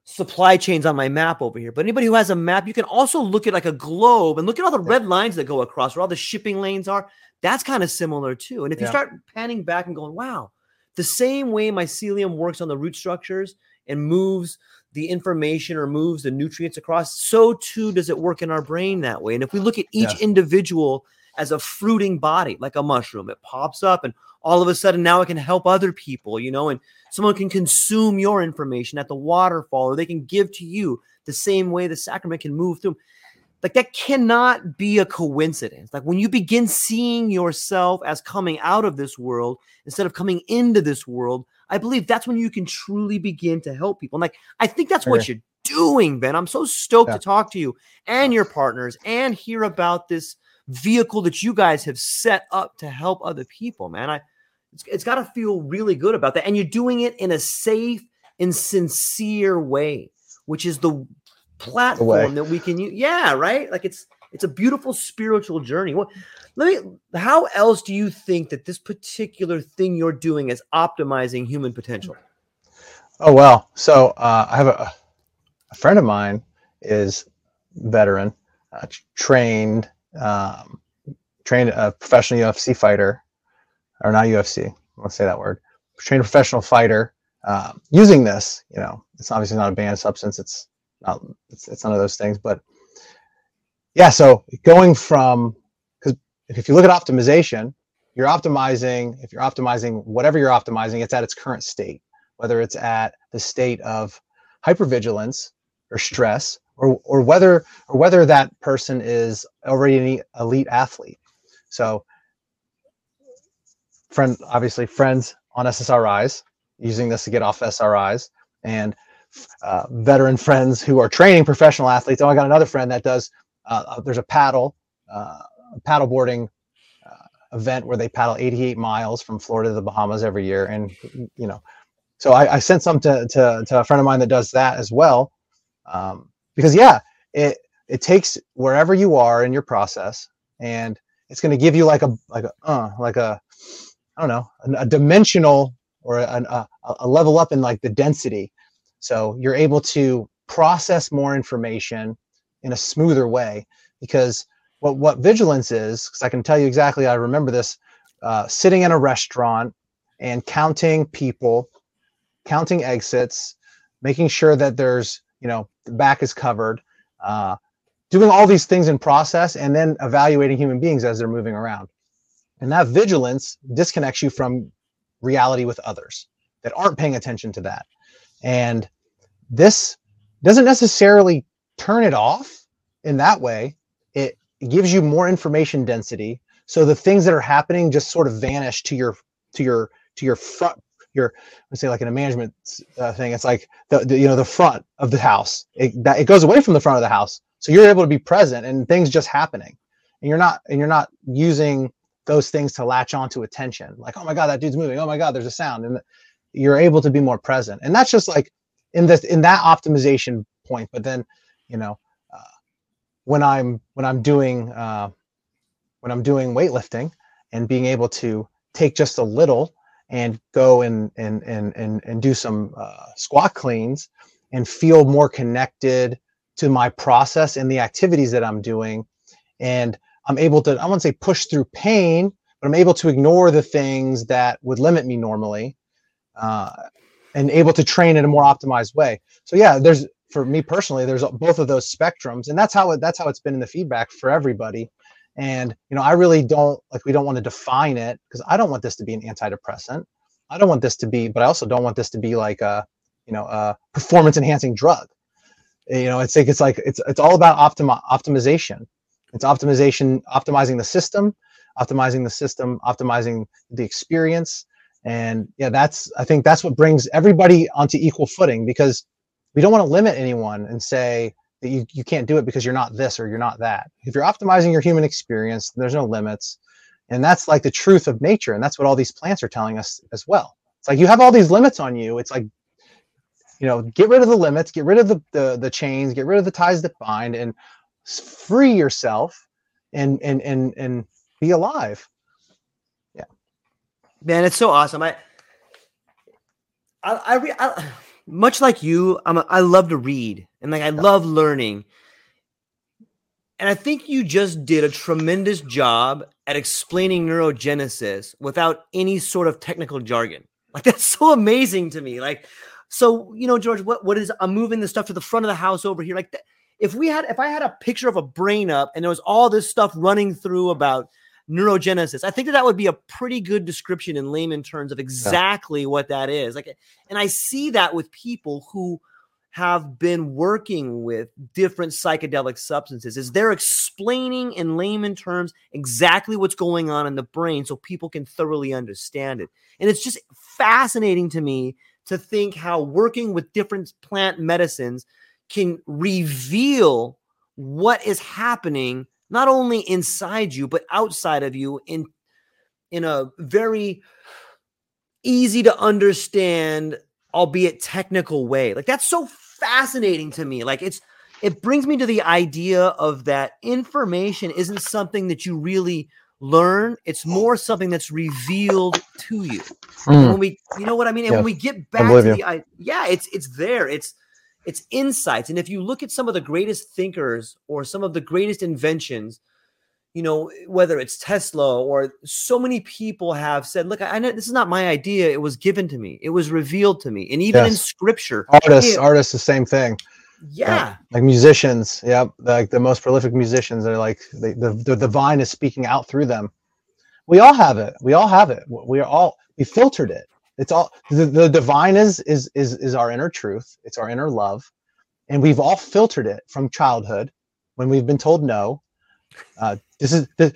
supply chains on my map over here but anybody who has a map you can also look at like a globe and look at all the red lines that go across where all the shipping lanes are that's kind of similar too and if yeah. you start panning back and going wow the same way mycelium works on the root structures and moves the information or moves the nutrients across, so too does it work in our brain that way. And if we look at each individual as a fruiting body, like a mushroom, it pops up and all of a sudden now it can help other people, you know, and someone can consume your information at the waterfall or they can give to you the same way the sacrament can move through. Like that cannot be a coincidence. Like when you begin seeing yourself as coming out of this world instead of coming into this world, I believe that's when you can truly begin to help people. And like, I think that's what you're doing, Ben. I'm so stoked yeah. to talk to you and your partners and hear about this vehicle that you guys have set up to help other people, man. I it's, it's got to feel really good about that. And you're doing it in a safe and sincere way, which is the platform the that we can use. Yeah, right? Like it's it's a beautiful spiritual journey. What let me how else do you think that this particular thing you're doing is optimizing human potential? Oh well, so uh, I have a, a friend of mine is veteran, uh, trained, um, trained a professional UFC fighter, or not UFC. Let's say that word. Trained professional fighter, uh, using this, you know, it's obviously not a banned substance. It's not, it's, it's none of those things, but yeah. So going from, because if you look at optimization, you're optimizing, if you're optimizing whatever you're optimizing, it's at its current state, whether it's at the state of hypervigilance or stress, or, or whether or whether that person is already an elite athlete. So friend obviously friends on SSRIs, using this to get off SSRIs, and uh, veteran friends who are training professional athletes. Oh, I got another friend that does. Uh, there's a paddle, uh, paddle boarding uh, event where they paddle 88 miles from Florida to the Bahamas every year, and you know, so I, I sent some to, to, to a friend of mine that does that as well, um, because yeah, it it takes wherever you are in your process, and it's going to give you like a like a uh, like a I don't know a, a dimensional or a, a, a level up in like the density. So you're able to process more information in a smoother way because what what vigilance is because I can tell you exactly I remember this uh, sitting in a restaurant and counting people, counting exits, making sure that there's you know the back is covered, uh, doing all these things in process, and then evaluating human beings as they're moving around. And that vigilance disconnects you from reality with others that aren't paying attention to that. And this doesn't necessarily turn it off in that way. It gives you more information density. So the things that are happening just sort of vanish to your to your to your front your let's say like in a management uh, thing. It's like the, the, you know the front of the house. It that it goes away from the front of the house. So you're able to be present and things just happening. And you're not and you're not using those things to latch onto attention. Like oh my god that dude's moving. Oh my god there's a sound. And you're able to be more present. And that's just like in this in that optimization point. But then you know uh, when i'm when i'm doing uh, when i'm doing weightlifting and being able to take just a little and go and and and and, and do some uh, squat cleans and feel more connected to my process and the activities that i'm doing and I'm able to, I won't say push through pain, but I'm able to ignore the things that would limit me normally uh, and able to train in a more optimized way. So yeah, there's, for me personally, there's both of those spectrums and that's how it, that's how it's been in the feedback for everybody. And, you know, I really don't like, we don't want to define it because I don't want this to be an antidepressant. I don't want this to be, but I also don't want this to be like a, you know, a performance enhancing drug. You know, it's like, it's like, it's, it's all about optimi- optimization it's optimization, optimizing the system, optimizing the system, optimizing the experience. And yeah, that's, I think that's what brings everybody onto equal footing because we don't want to limit anyone and say that you, you can't do it because you're not this or you're not that. If you're optimizing your human experience, there's no limits. And that's like the truth of nature. And that's what all these plants are telling us as well. It's like you have all these limits on you. It's like, you know, get rid of the limits, get rid of the, the, the chains, get rid of the ties that bind, and free yourself and and and and be alive yeah man it's so awesome i i i, I much like you i'm a, i love to read and like i love learning. And i think you just did a tremendous job at explaining neurogenesis without any sort of technical jargon. Like that's so amazing to me. Like so you know george what what is i'm moving the stuff to the front of the house over here? Like that if we had if I had a picture of a brain up and there was all this stuff running through about neurogenesis, I think that that would be a pretty good description in layman terms of exactly yeah. what that is. Like, and I see that with people who have been working with different psychedelic substances is they're explaining in layman terms exactly what's going on in the brain so people can thoroughly understand it and it's just fascinating to me to think how working with different plant medicines can reveal what is happening not only inside you but outside of you in in a very easy to understand albeit technical way. Like that's so fascinating to me. Like it's it brings me to the idea of that information isn't something that you really learn. It's more something that's revealed to you. Mm. when we you know what i mean? And yeah. when we get back to the I, yeah it's it's there. It's it's insights. And if you look at some of the greatest thinkers or some of the greatest inventions, you know, whether it's Tesla or so many people have said, look, I know this is not my idea. It was given to me. It was revealed to me. And even yes. in scripture, artists, artists, the same thing. Uh, yeah. like musicians. Yeah. Like the most prolific musicians are like they, the, the divine is speaking out through them. We all have it. We all have it. We are all, we filtered it. It's all the, the divine is, is, is, is our inner truth. It's our inner love. And we've all filtered it from childhood when we've been told no uh, this is the,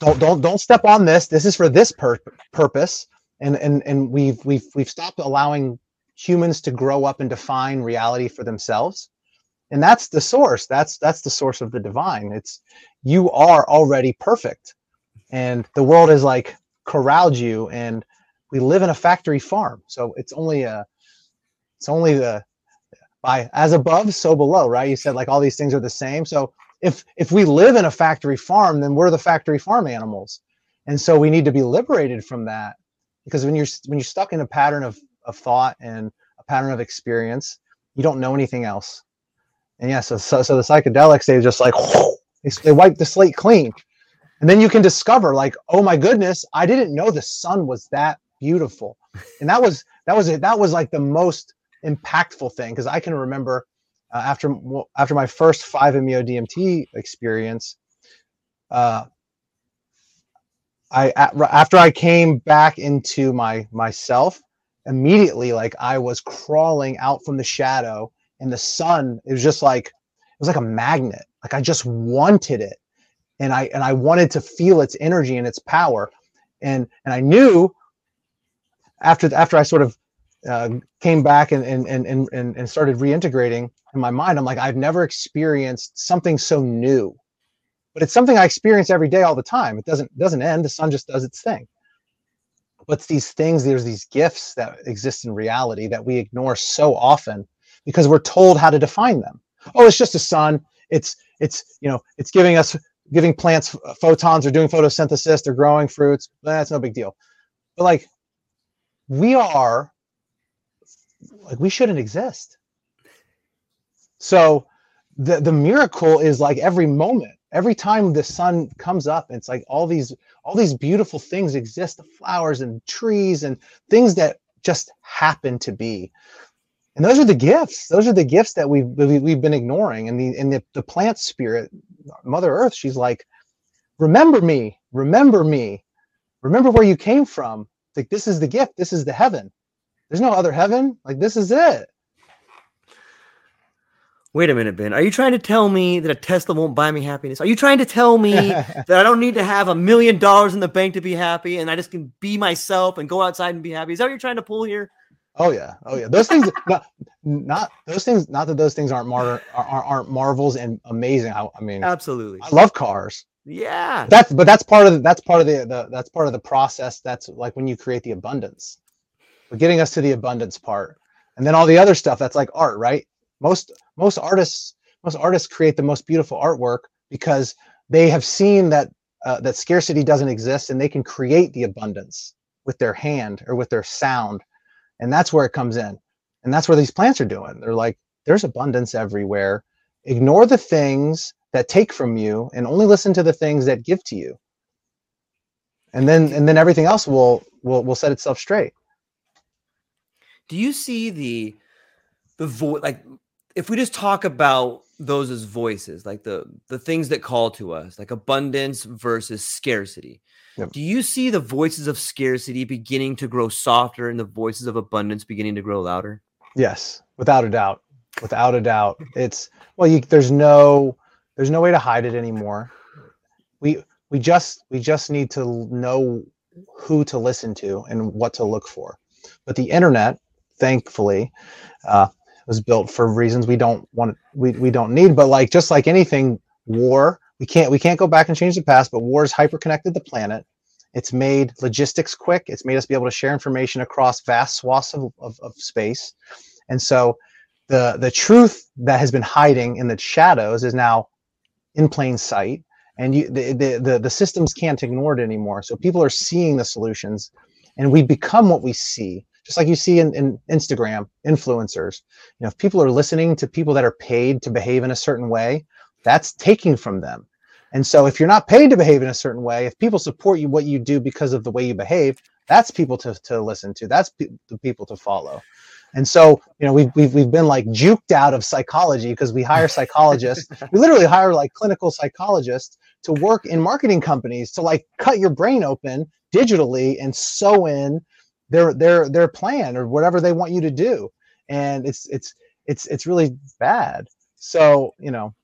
don't don't don't step on this. This is for this pur- purpose. And and and we've we've we've stopped allowing humans to grow up and define reality for themselves. And that's the source. That's that's the source of the divine. It's you are already perfect. And the world is like corralled you and we live in a factory farm. So it's only a it's only the by as above, so below, right? You said like all these things are the same. So if if we live in a factory farm then we're the factory farm animals and so we need to be liberated from that because when you're when you're stuck in a pattern of of thought and a pattern of experience you don't know anything else and yeah so so, so the psychedelics they just like they wipe the slate clean and then you can discover like oh my goodness i didn't know the sun was that beautiful and that was that was it that was like the most impactful thing because i can remember uh, after after my first 5-MeO DMT experience, uh, I after I came back into my myself, immediately like I was crawling out from the shadow, and the sun. It was just like it was like a magnet. Like I just wanted it, and I and I wanted to feel its energy and its power, and and I knew after after I sort of uh, came back and, and and and and started reintegrating in my mind i'm like i've never experienced something so new. But it's something i experience every day all the time. It doesn't doesn't end. The sun just does its thing. But these things there's these gifts that exist in reality that we ignore so often because we're told how to define them. Oh it's just a sun. It's it's you know it's giving us giving plants photons or doing photosynthesis. They're growing fruits. That's no big deal. But like we are like we shouldn't exist so the the miracle is like every moment, every time the sun comes up, it's like all these all these beautiful things exist, the flowers and trees and things that just happen to be. And those are the gifts. Those are the gifts that we've we've been ignoring. And the and the, the plant spirit, Mother Earth, she's like, remember me, remember me, remember where you came from. Like this is the gift. This is the heaven. There's no other heaven. Like this is it. Wait a minute, Ben. Are you trying to tell me that a Tesla won't buy me happiness? Are you trying to tell me that I don't need to have a million dollars in the bank to be happy and I just can be myself and go outside and be happy? Is that what you're trying to pull here? Oh yeah, oh yeah. Those things, not, not those things. Not that those things aren't mar- aren't, aren't marvels and amazing. I, I mean, absolutely. I love cars. Yeah. That's but that's part of the, that's part of the, the that's part of the process. That's like when you create the abundance. But getting us to the abundance part, and then all the other stuff. That's like art, right? most most artists most artists create the most beautiful artwork because they have seen that uh, that scarcity doesn't exist and they can create the abundance with their hand or with their sound and that's where it comes in and that's where these plants are doing they're like there's abundance everywhere ignore the things that take from you and only listen to the things that give to you and then and then everything else will will will set itself straight do you see the the voice like if we just talk about those as voices, like the the things that call to us, like abundance versus scarcity. Yep. Do you see the voices of scarcity beginning to grow softer and the voices of abundance beginning to grow louder? Yes, without a doubt. Without a doubt. It's well, you, there's no there's no way to hide it anymore. We we just we just need to know who to listen to and what to look for. But the internet, thankfully, uh, was built for reasons we don't want we, we don't need but like just like anything war we can't we can't go back and change the past but war has hyper connected the planet it's made logistics quick it's made us be able to share information across vast swaths of, of, of space and so the the truth that has been hiding in the shadows is now in plain sight and you the, the the, the systems can't ignore it anymore so people are seeing the solutions and we become what we see just like you see in, in Instagram influencers. You know, if people are listening to people that are paid to behave in a certain way, that's taking from them. And so if you're not paid to behave in a certain way, if people support you what you do because of the way you behave, that's people to, to listen to. That's pe- the people to follow. And so, you know, we've, we've, we've been like juked out of psychology because we hire psychologists. we literally hire like clinical psychologists to work in marketing companies to like cut your brain open digitally and sew in their their their plan or whatever they want you to do. And it's it's it's it's really bad. So, you know,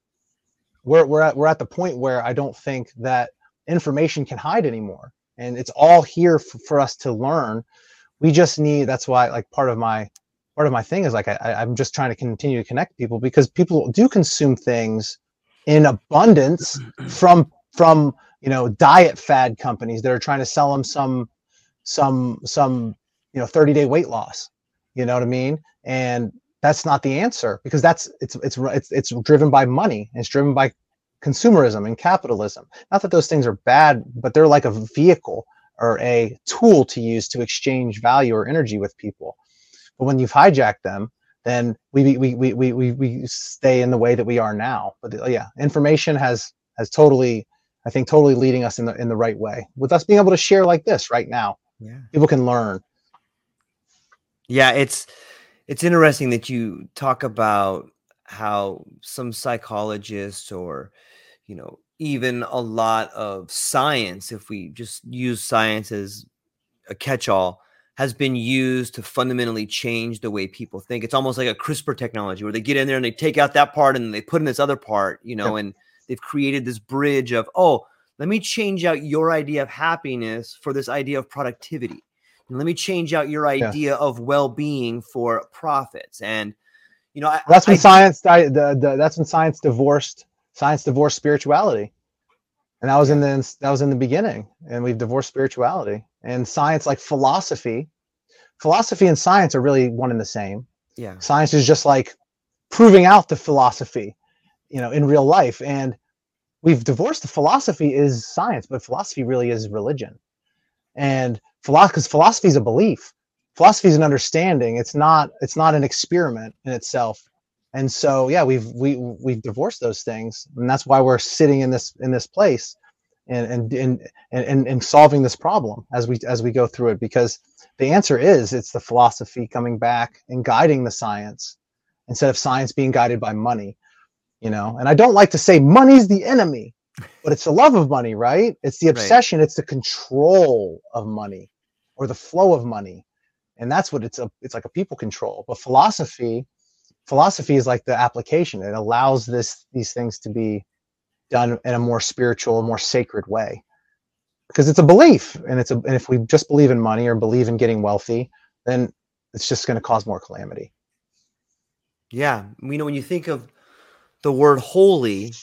we're we're at we're at the point where I don't think that information can hide anymore. And it's all here for us to learn. We just need that's why like part of my part of my thing is like I, I'm just trying to continue to connect people because people do consume things in abundance from from you know diet fad companies that are trying to sell them some some some you know 30 day weight loss. You know what i mean? And that's not the answer because that's it's it's it's, it's driven by money. It's driven by consumerism and capitalism. Not that those things are bad but they're like a vehicle or a tool to use to exchange value or energy with people but when you've hijacked them, then we we we we we, we stay in the way that we are now. But uh, yeah, information has has totally, I think, totally leading us in the in the right way. With us being able to share like this right now, yeah, people can learn. Yeah, it's it's interesting that you talk about how some psychologists or you know even a lot of science if we just use science as a catch-all has been used to fundamentally change the way people think. It's almost like a CRISPR technology where they get in there and they take out that part and they put in this other part, you know, yeah. and they've created this bridge of, oh, let me change out your idea of happiness for this idea of productivity. And let me change out your idea yeah. of well-being for profits. And you know, I, that's when I, science the, the, that's when science divorced science divorced spirituality. And that was in the that was in the beginning. And we've divorced spirituality and science like philosophy philosophy and science are really one and the same. Yeah. Science is just like proving out the philosophy you know in real life. And we've divorced. The philosophy is science but philosophy really is religion. And because philosophy is a belief. Philosophy is an understanding. It's not it's not an experiment in itself. And so yeah we've we we've divorced those things. And that's why we're sitting in this in this place and and and and, and solving this problem as we as we go through it because the answer is it's the philosophy coming back and guiding the science instead of science being guided by money you know? And i don't like to say money's the enemy but it's the love of money right? It's the obsession. Right. it's the control of money or the flow of money. And that's what it's a it's like a people control. But philosophy philosophy is like the application. It allows this these things to be done in a more spiritual, more sacred way. Because it's a belief, and it's a, and if we just believe in money or believe in getting wealthy, then it's just going to cause more calamity. Yeah, you know, when you think of the word holy,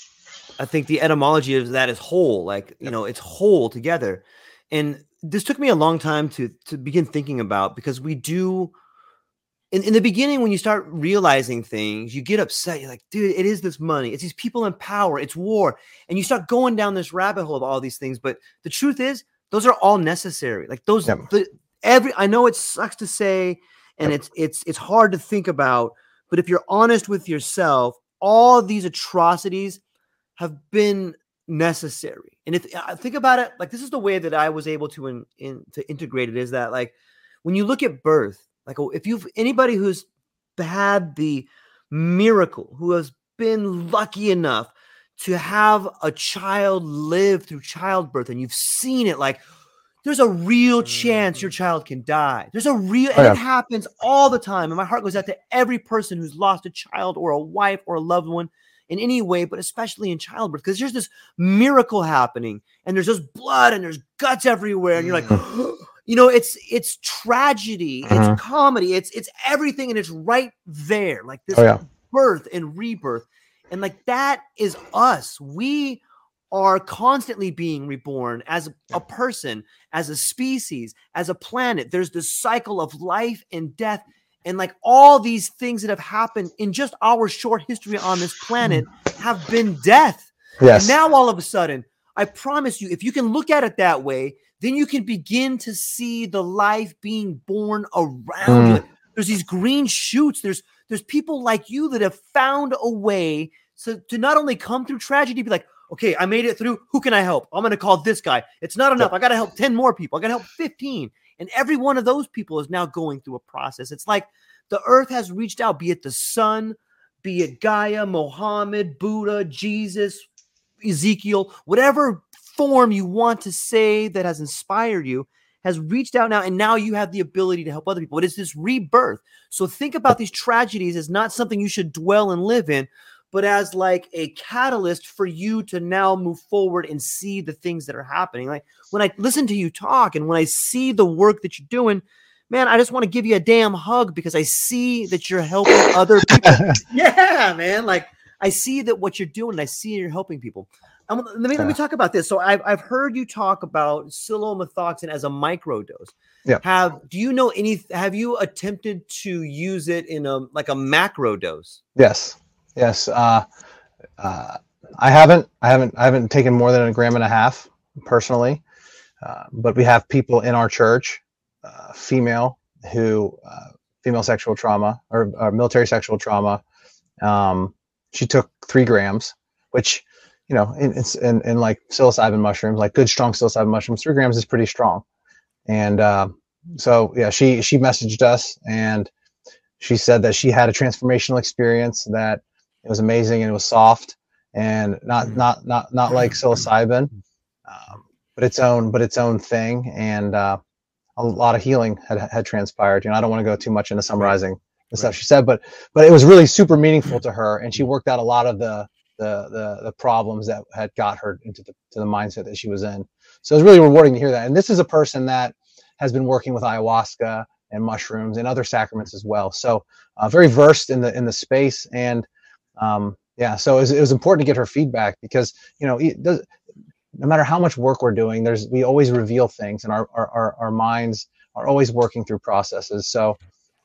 I think the etymology of that is whole, like you know, it's whole together. And this took me a long time to to begin thinking about because we do in, in the beginning, when you start realizing things, you get upset. You're like, dude, it is this money. It's these people in power. It's war. And you start going down this rabbit hole of all these things. But the truth is, those are all necessary. Like those, yep. the, every, I know it sucks to say, and yep. it's, it's, it's hard to think about, but if you're honest with yourself, all these atrocities have been necessary. And if I think about it, like this is the way that I was able to in, in to integrate it is that like when you look at birth, like oh, if you've anybody who's had the miracle, who has been lucky enough to have a child live through childbirth, and you've seen it, like there's a real chance your mm-hmm. child can die. There's a real, oh, and it happens all the time. And my heart goes out to every person who's lost a child or a wife or a loved one in any way, but especially in childbirth, because there's this miracle happening and there's just blood and there's guts everywhere. And you're like, mm. you know it's it's tragedy uh-huh. it's comedy it's it's everything and it's right there like this oh, yeah. birth and rebirth and like that is us we are constantly being reborn as a person as a species as a planet there's this cycle of life and death and like all these things that have happened in just our short history on this planet have been death yes. and now all of a sudden i promise you if you can look at it that way then you can begin to see the life being born around mm. you. There's these green shoots. There's there's people like you that have found a way to, to not only come through tragedy, be like, okay, I made it through. Who can I help? I'm going to call this guy. It's not enough. I got to help 10 more people. I got to help 15. And every one of those people is now going through a process. It's like the earth has reached out, be it the sun, be it Gaia, Mohammed, Buddha, Jesus, Ezekiel, whatever form you want to say that has inspired you has reached out now and now you have the ability to help other people. It is this rebirth. So think about these tragedies as not something you should dwell and live in, but as like a catalyst for you to now move forward and see the things that are happening. Like when I listen to you talk and when I see the work that you're doing, man, I just want to give you a damn hug because I see that you're helping other people. yeah, man. Like I see that what you're doing, I see you're helping people. Um, let me let me talk about this. So I've I've heard you talk about psilomethoxin as a microdose. Yeah. Have do you know any? Have you attempted to use it in a like a macro dose? Yes. Yes. Uh, uh, I haven't. I haven't. I haven't taken more than a gram and a half personally, uh, but we have people in our church, uh, female who uh, female sexual trauma or, or military sexual trauma. Um, she took three grams, which you know, in, it's in, in like psilocybin mushrooms, like good strong psilocybin mushrooms, three grams is pretty strong. And uh, so yeah, she she messaged us and she said that she had a transformational experience that it was amazing and it was soft and not mm-hmm. not not not like psilocybin, um, but its own but its own thing. And uh, a lot of healing had had transpired. You know, I don't want to go too much into summarizing the stuff she said, but but it was really super meaningful to her, and she worked out a lot of the the the the problems that had got her into the to the mindset that she was in. So it was really rewarding to hear that. And this is a person that has been working with ayahuasca and mushrooms and other sacraments as well. So uh, very versed in the in the space and um, yeah. So it was, it was, important to get her feedback because you know does, no matter how much work we're doing, there's we always reveal things and our our our, our minds are always working through processes. So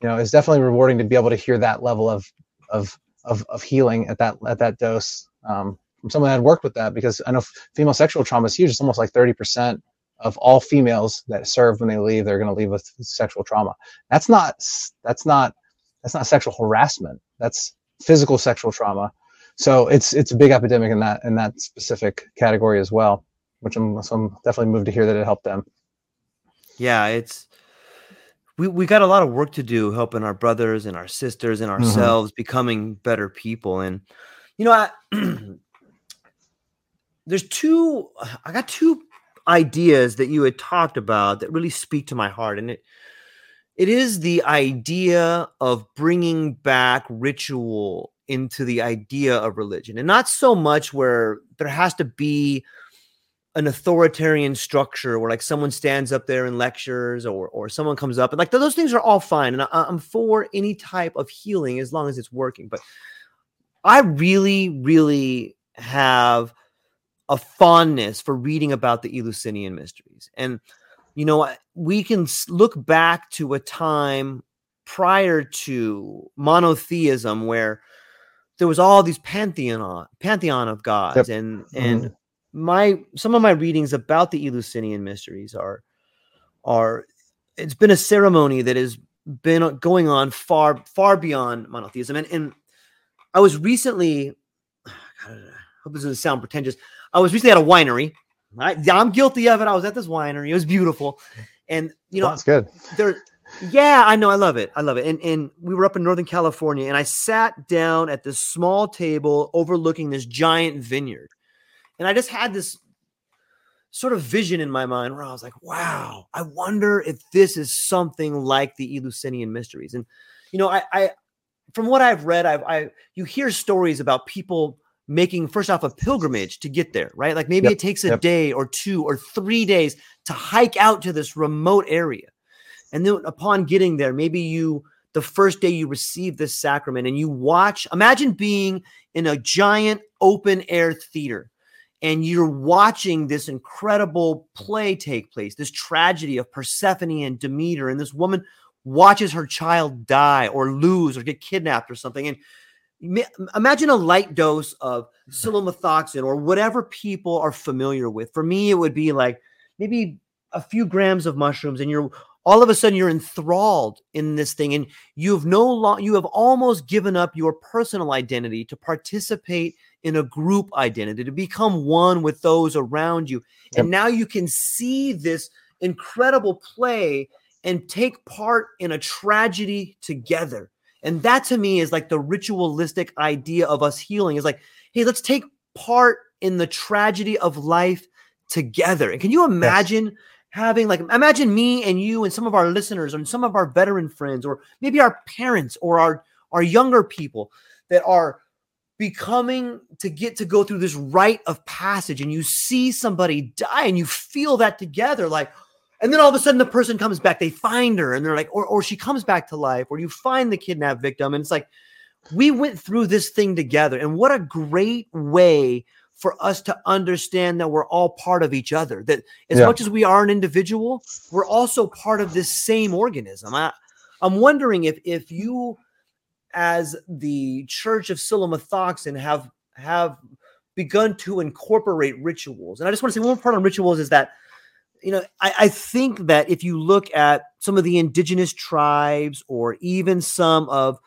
you know it's definitely rewarding to be able to hear that level of of of, of healing at that at that dose um, from someone that had worked with that because I know female sexual trauma is huge. It's almost like 30% of all females that serve when they leave, they're going to leave with sexual trauma. That's not that's not that's not sexual harassment. That's physical sexual trauma. So it's it's a big epidemic in that in that specific category as well, which I'm so I'm definitely moved to hear that it helped them. Yeah, it's we, we got a lot of work to do helping our brothers and our sisters and mm-hmm. ourselves mm-hmm. becoming better people and you know I, there's two i got two ideas that you had talked about that really speak to my heart and it it is the idea of bringing back ritual into the idea of religion and not so much where there has to be an authoritarian structure where like someone stands up there and lectures or or someone comes up and like those things are all fine and I, i'm for any type of healing as long as it's working but i really really have a fondness for reading about the eleusinian mysteries and you know we can look back to a time prior to monotheism where there was all these pantheon pantheon of gods yep. and and mm-hmm my some of my readings about the Eleusinian mysteries are are it's been a ceremony that has been going on far far beyond monotheism. And, and I was recently God, I hope this doesn't sound pretentious. I was recently at a winery. I, I'm guilty of it. I was at this winery. It was beautiful. And you know well, that's good. there yeah I know. I love it. I love it. And and we were up in Northern California and I sat down at this small table overlooking this giant vineyard and I just had this sort of vision in my mind where I was like, wow, I wonder if this is something like the Eleusinian mysteries. And, you know, I, I from what I've read, I've, I, you hear stories about people making first off a pilgrimage to get there, right? Like maybe yep, it takes a yep. day or two or three days to hike out to this remote area. And then upon getting there, maybe you, the first day you receive this sacrament and you watch, imagine being in a giant open air theater and you're watching this incredible play take place, this tragedy of Persephone and Demeter, and this woman watches her child die or lose or get kidnapped or something. And imagine a light dose of psilomethoxin or whatever people are familiar with. For me, it would be like maybe a few grams of mushrooms, and you're all of a sudden you're enthralled in this thing, and you have no long, you have almost given up your personal identity to participate in a group identity, to become one with those around you. Yep. And now you can see this incredible play and take part in a tragedy together. And that to me is like the ritualistic idea of us healing is like, hey, let's take part in the tragedy of life together. And can you imagine having like imagine me and you and some of our listeners and some of our veteran friends or maybe our parents or our our younger people that are becoming to get to go through this rite of passage and you see somebody die and you feel that together like and then all of a sudden the person comes back they find her and they're like or, or she comes back to life or you find the kidnapped victim and it's like we went through this thing together and what a great way for us to understand that we're all part of each other that as Yeah. much as we are an individual we're also part of this same organism I, i'm wondering if if you as the church of Psilomethoxin have have begun to incorporate rituals. And i just want to say one part on rituals is that you know I, I think that if you look at some of the indigenous tribes or even some of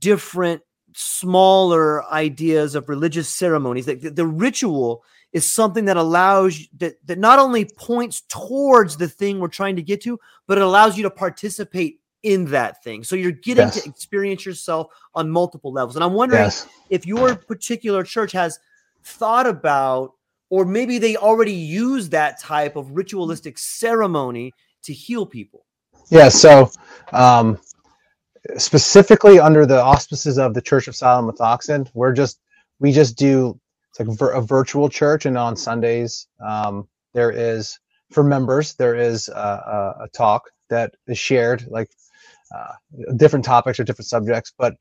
different smaller ideas of religious ceremonies that the, the ritual is something that allows that, that not only points towards the thing we're trying to get to but it allows you to participate in that thing so you're getting Yes. to experience yourself on multiple levels and i'm wondering Yes. if your particular church has thought about or maybe they already use that type of ritualistic ceremony to heal people Yeah. So, um, specifically under the auspices of the Church of Psilomethoxin, we're just we just do it's like a virtual church, and on Sundays um, there is for members there is a, a, a talk that is shared like uh, different topics or different subjects, but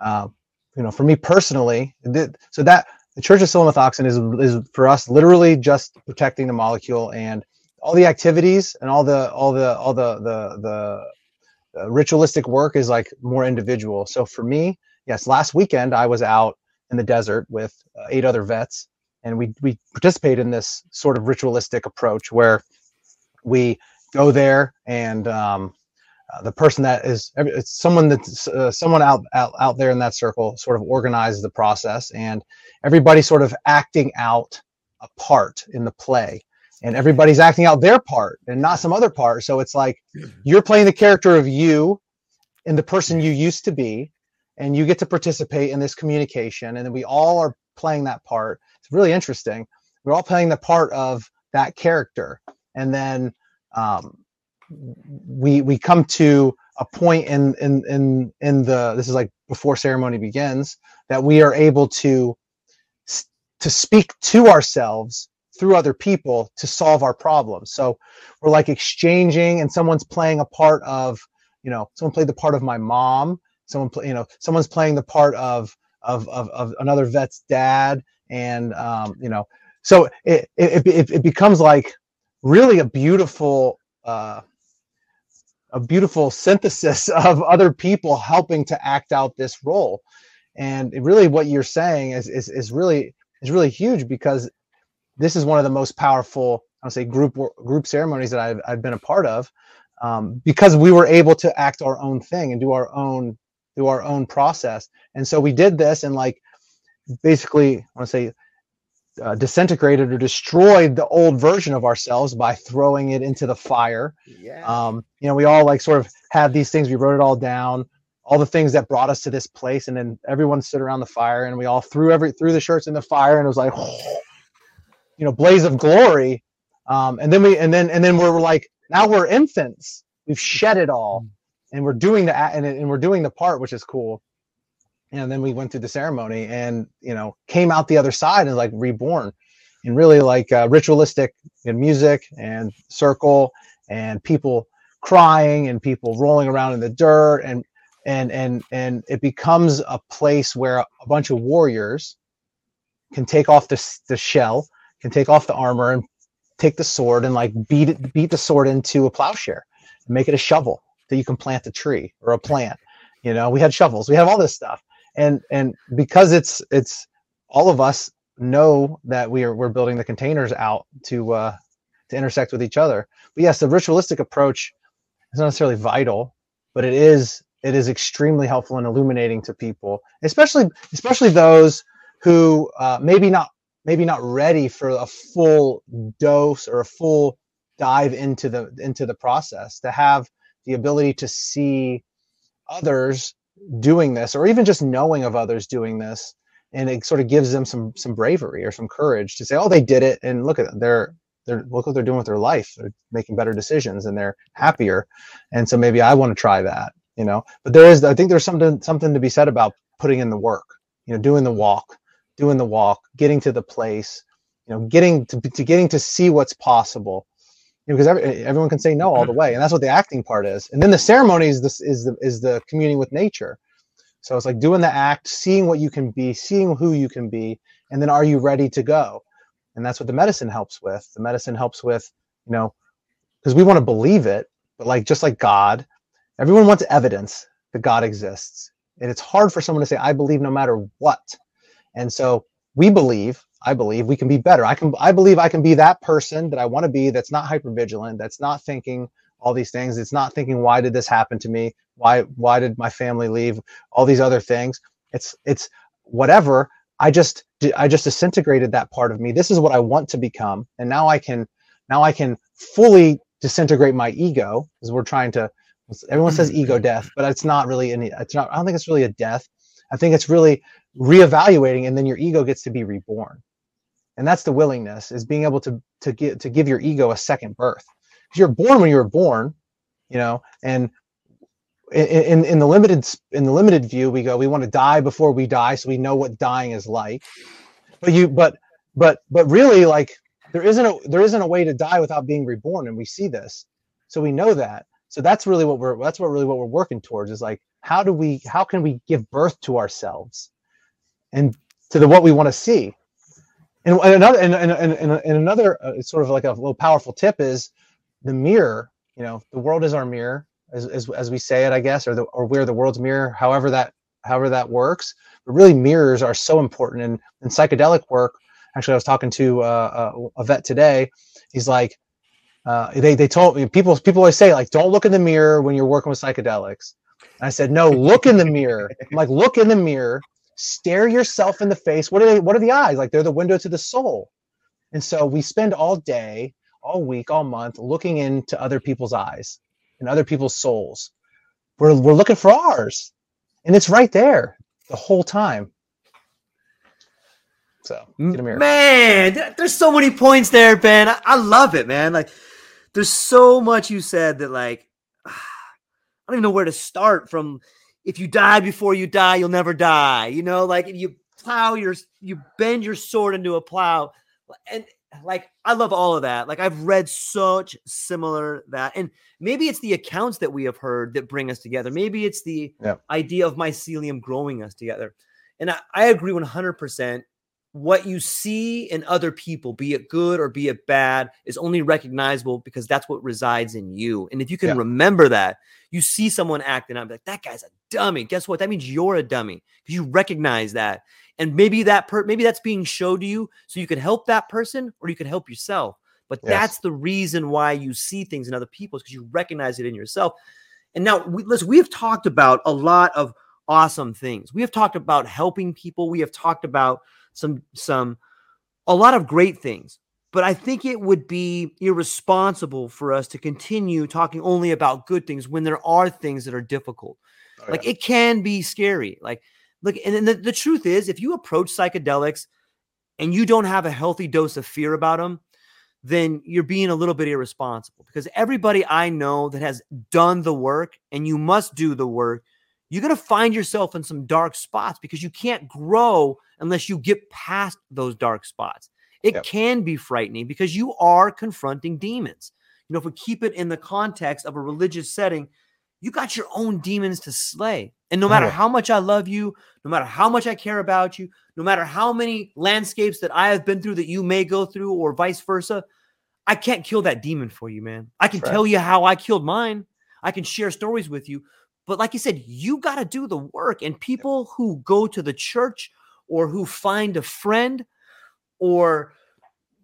um, you know, for me personally, th- so that the Church of Psilomethoxin is is for us literally just protecting the molecule and all the activities and all the all the all the the the uh, ritualistic work is like more individual. So for me, yes, last weekend I was out in the desert with uh, eight other vets, and we we participate in this sort of ritualistic approach where we go there and um, uh, the person that is it's someone that's uh, someone out, out out there in that circle sort of organizes the process and everybody sort of acting out a part in the play and everybody's acting out their part and not some other part. So it's like you're playing the character of you and the person you used to be and you get to participate in this communication and then we all are playing that part. It's really interesting. We're all playing the part of that character and then um, we we come to a point in in in in the this is like before ceremony begins that we are able to to speak to ourselves through other people to solve our problems. So we're like exchanging and someone's playing a part of you know someone played the part of my mom someone play, you know someone's playing the part of of of, of another vet's dad and um you know so it it, it, it becomes like really a beautiful uh a beautiful synthesis of other people helping to act out this role. And really what you're saying is is, is really is really huge because this is one of the most powerful i'll say group group ceremonies that i've, I've been a part of um, because we were able to act our own thing and do our own do our own process. And so we did this and like basically i want to say uh, disintegrated or destroyed the old version of ourselves by throwing it into the fire yeah um, you know, we all like sort of had these things. We wrote it all down, all the things that brought us to this place, and then everyone stood around the fire, and we all threw every threw the shirts in the fire, and it was like, you know, blaze of glory. Um, and then we and then and then we're like, now we're infants. We've shed it all, and we're doing the and, and we're doing the part, which is cool. And then we went through the ceremony, and you know, came out the other side and like reborn, and really like uh, ritualistic and music and circle and people crying and people rolling around in the dirt and and and and it becomes a place where a bunch of warriors can take off the, the shell can take off the armor and take the sword and like beat it beat the sword into a plowshare and make it a shovel that you can plant a tree or a plant. You know we had shovels. We have all this stuff and and because it's it's all of us know that we are we're building the containers out to uh to intersect with each other. But yes the ritualistic approach is not necessarily vital but it is it is extremely helpful and illuminating to people especially especially those who uh, maybe not maybe not ready for a full dose or a full dive into the into the process to have the ability to see others doing this or even just knowing of others doing this. And it sort of gives them some some bravery or some courage to say oh they did it. And look at them they're they're look what they're doing with their life. They're making better decisions and they're happier. And so maybe i want to try that you know? But there is i think there's something something to be said about putting in the work you know doing the walk doing the walk getting to the place you know getting to, to getting to see what's possible you know, because every, everyone can say no all the way and that's what the acting part is. And then the ceremony is this is the is the communing with nature. So it's like doing the act seeing what you can be seeing who you can be and then are you ready to go? And that's what the medicine helps with. The medicine helps with you know because we want to believe it but like just like god everyone wants evidence that god exists and it's hard for someone to say i believe no matter what. And so we believe i believe we can be better. I can i believe i can be that person that i want to be that's not hyper vigilant that's not thinking all these things it's not thinking why did this happen to me? Why why did my family leave? All these other things. It's it's whatever. I just i just disintegrated that part of me. This is what i want to become. And now i can now i can fully disintegrate my ego because we're trying to everyone says ego mm-hmm. death but it's not really any it's not i don't think it's really a death. I think it's really reevaluating and then your ego gets to be reborn and that's the willingness is being able to to get to give your ego a second birth. Because you're born when you were born you know and in, in the limited in the limited view we go we want to die before we die so we know what dying is like. But you but but but really like there isn't a there isn't a way to die without being reborn and we see this. So we know that. So that's really what we're that's what really what we're working towards is like how do we how can we give birth to ourselves and to the what we want to see and another and, and, and, and another uh, sort of like a little powerful tip is the mirror you know the world is our mirror as, as, as we say it i guess or the or we're the world's mirror however that however that works. But really mirrors are so important. And in psychedelic work actually i was talking to uh, uh a vet today. He's like uh, they, they told me people people always say like don't look in the mirror when you're working with psychedelics. And i said no look in the mirror. I'm like look in the mirror stare yourself in the face what are they what are the eyes like they're the window to the soul and so we spend all day all week all month looking into other people's eyes and other people's souls we're, we're looking for ours and it's right there the whole time so get a mirror. Man, there's so many points there, Ben. I, I love it, man. Like, there's so much you said that, like, I don't even know where to start from. If you die before you die, you'll never die. You know, like if you plow your, you bend your sword into a plow, and like I love all of that. Like I've read such similar that, and maybe it's the accounts that we have heard that bring us together. Maybe it's the Yeah. idea of mycelium growing us together. And I, I agree 100%. What you see in other people, be it good or be it bad, is only recognizable because that's what resides in you. And if you can Yeah. remember that, you see someone acting out, like, that guy's a dummy. Guess what? That means you're a dummy because you recognize that. And maybe that per maybe that's being showed to you so you can help that person or you can help yourself. But Yes. that's the reason why you see things in other people because you recognize it in yourself. And now, we, listen, we have talked about a lot of awesome things. We have talked about helping people. We have talked about some some a lot of great things. But I think it would be irresponsible for us to continue talking only about good things when there are things that are difficult. Oh, like it can be scary. Like, look, and then the, the truth is, if you approach psychedelics and you don't have a healthy dose of fear about them, then you're being a little bit irresponsible because everybody I know that has done the work and you must do the work, you're going to find yourself in some dark spots because you can't grow unless you get past those dark spots. It Yep. can be frightening because you are confronting demons. You know, if we keep it in the context of a religious setting, you got your own demons to slay. And no oh, matter Yeah. how much I love you, no matter how much I care about you, no matter how many landscapes that I have been through that you may go through, or vice versa, I can't kill that demon for you, man. I can right. tell you how I killed mine. I can share stories with you. But like you said, you got to do the work. And people who go to the church or who find a friend or,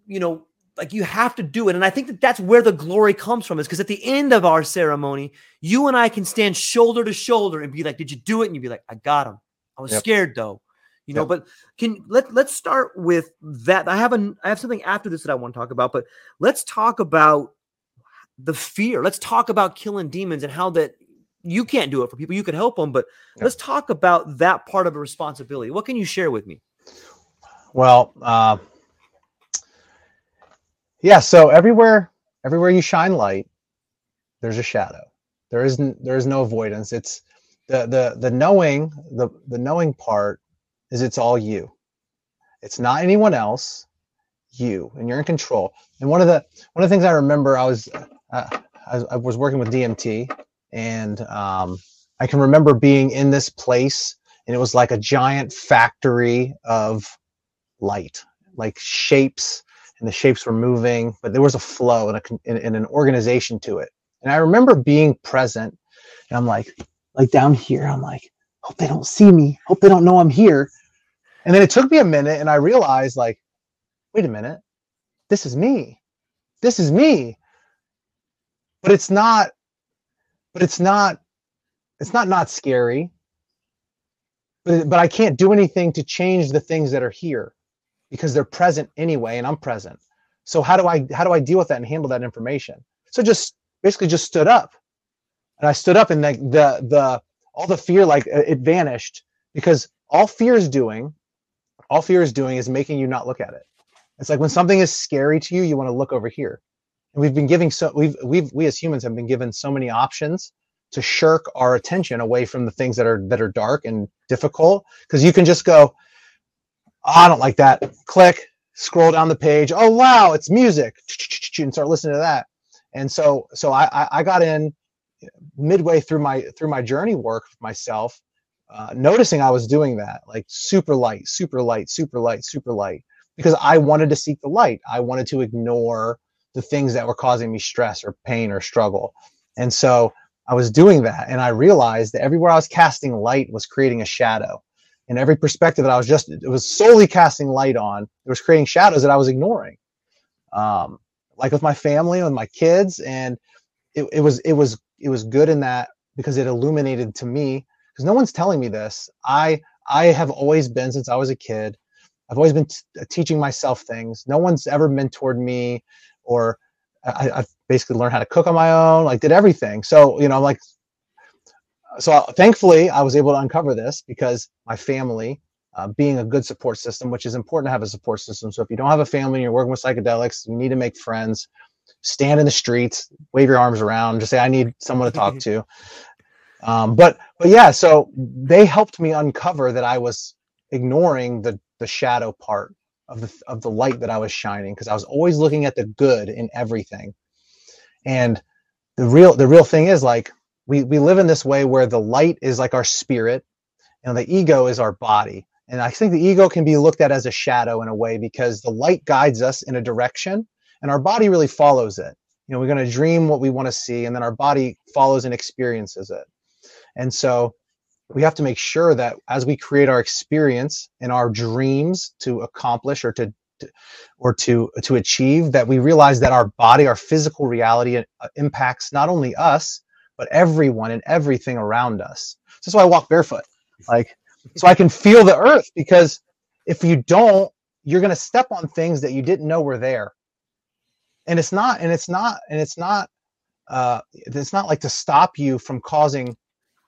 you know, like you have to do it. And I think that that's where the glory comes from is because at the end of our ceremony, you and I can stand shoulder to shoulder and be like, Did you do it? And you'd be like, I got him. I was Yep. scared though. you know yep. but can let let's start with that i have an i have something after this that i want to talk about but let's talk about the fear let's talk about killing demons and how that you can't do it for people you can help them but yep. let's talk about that part of a responsibility what can you share with me well uh, yeah so everywhere everywhere you shine light there's a shadow there isn't there is no avoidance it's the the the knowing the the knowing part is it's all you. It's not anyone else, you, and you're in control. And one of the one of the things I remember, I was uh, I, I, was working with DMT, and um, I can remember being in this place, and it was like a giant factory of light, like shapes, and the shapes were moving, but there was a flow and, a, and, and an organization to it. And I remember being present, and I'm like, like down here, I'm like, hope they don't see me, hope they don't know I'm here. And then it took me a minute and I realized, like, wait a minute, this is me. This is me. But it's not, but it's not, it's not not scary. But, but I can't do anything to change the things that are here because they're present anyway and I'm present. So how do I how do I deal with that and handle that information? So just basically just stood up. And I stood up and like the the all the fear like uh, it vanished because all fear is doing all fear is doing is making you not look at it. It's like when something is scary to you, you want to look over here. And we've been giving so we've we've we as humans have been given so many options to shirk our attention away from the things that are that are dark and difficult because you can just go oh, I don't like that. Click, scroll down the page. Oh wow, it's music, and start listening to that. And so, so I, I got in midway through my through my journey work myself uh, noticing I was doing that, like super light, super light, super light, super light, because I wanted to seek the light. I wanted to ignore the things that were causing me stress or pain or struggle. And so I was doing that. And I realized that everywhere I was casting light was creating a shadow. And every perspective that I was just, it was solely casting light on, it was creating shadows that I was ignoring. Um, like with my family, with my kids. And it, it was, it was, it was good in that because it illuminated to me because no one's telling me this. I I have always been since I was a kid. I've always been t- teaching myself things. No one's ever mentored me, or I, have basically learned how to cook on my own. Like did everything. So you know, like, so thankfully I was able to uncover this because my family, uh, being a good support system, which is important to have a support system. So if you don't have a family and you're working with psychedelics, you need to make friends. Stand in the streets, wave your arms around, just say, "I need someone to talk to." Um, but but yeah, so they helped me uncover that I was ignoring the the shadow part of the of the light that I was shining because I was always looking at the good in everything. And the real the real thing is like we we live in this way where the light is like our spirit and the ego is our body. And I think the ego can be looked at as a shadow in a way because the light guides us in a direction and our body really follows it. You know, we're going to dream what we want to see and then our body follows and experiences it. And so we have to make sure that as we create our experience and our dreams to accomplish or to, to or to to achieve that we realize that our body our physical reality uh, impacts not only us but everyone and everything around us. So that's why i walk barefoot. Like so i can feel the earth because if you don't you're going to step on things that you didn't know were there. And it's not and it's not and it's not uh it's not like to stop you from causing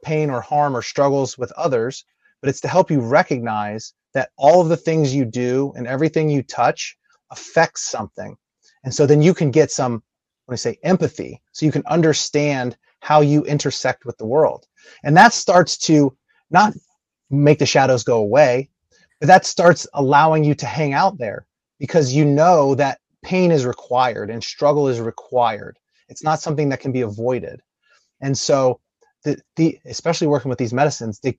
pain or harm or struggles with others, but it's to help you recognize that all of the things you do and everything you touch affects something. And so then you can get some, when I say empathy, so you can understand how you intersect with the world. And that starts to not make the shadows go away, but that starts allowing you to hang out there because you know that pain is required and struggle is required. It's not something that can be avoided. And so the, the especially working with these medicines, they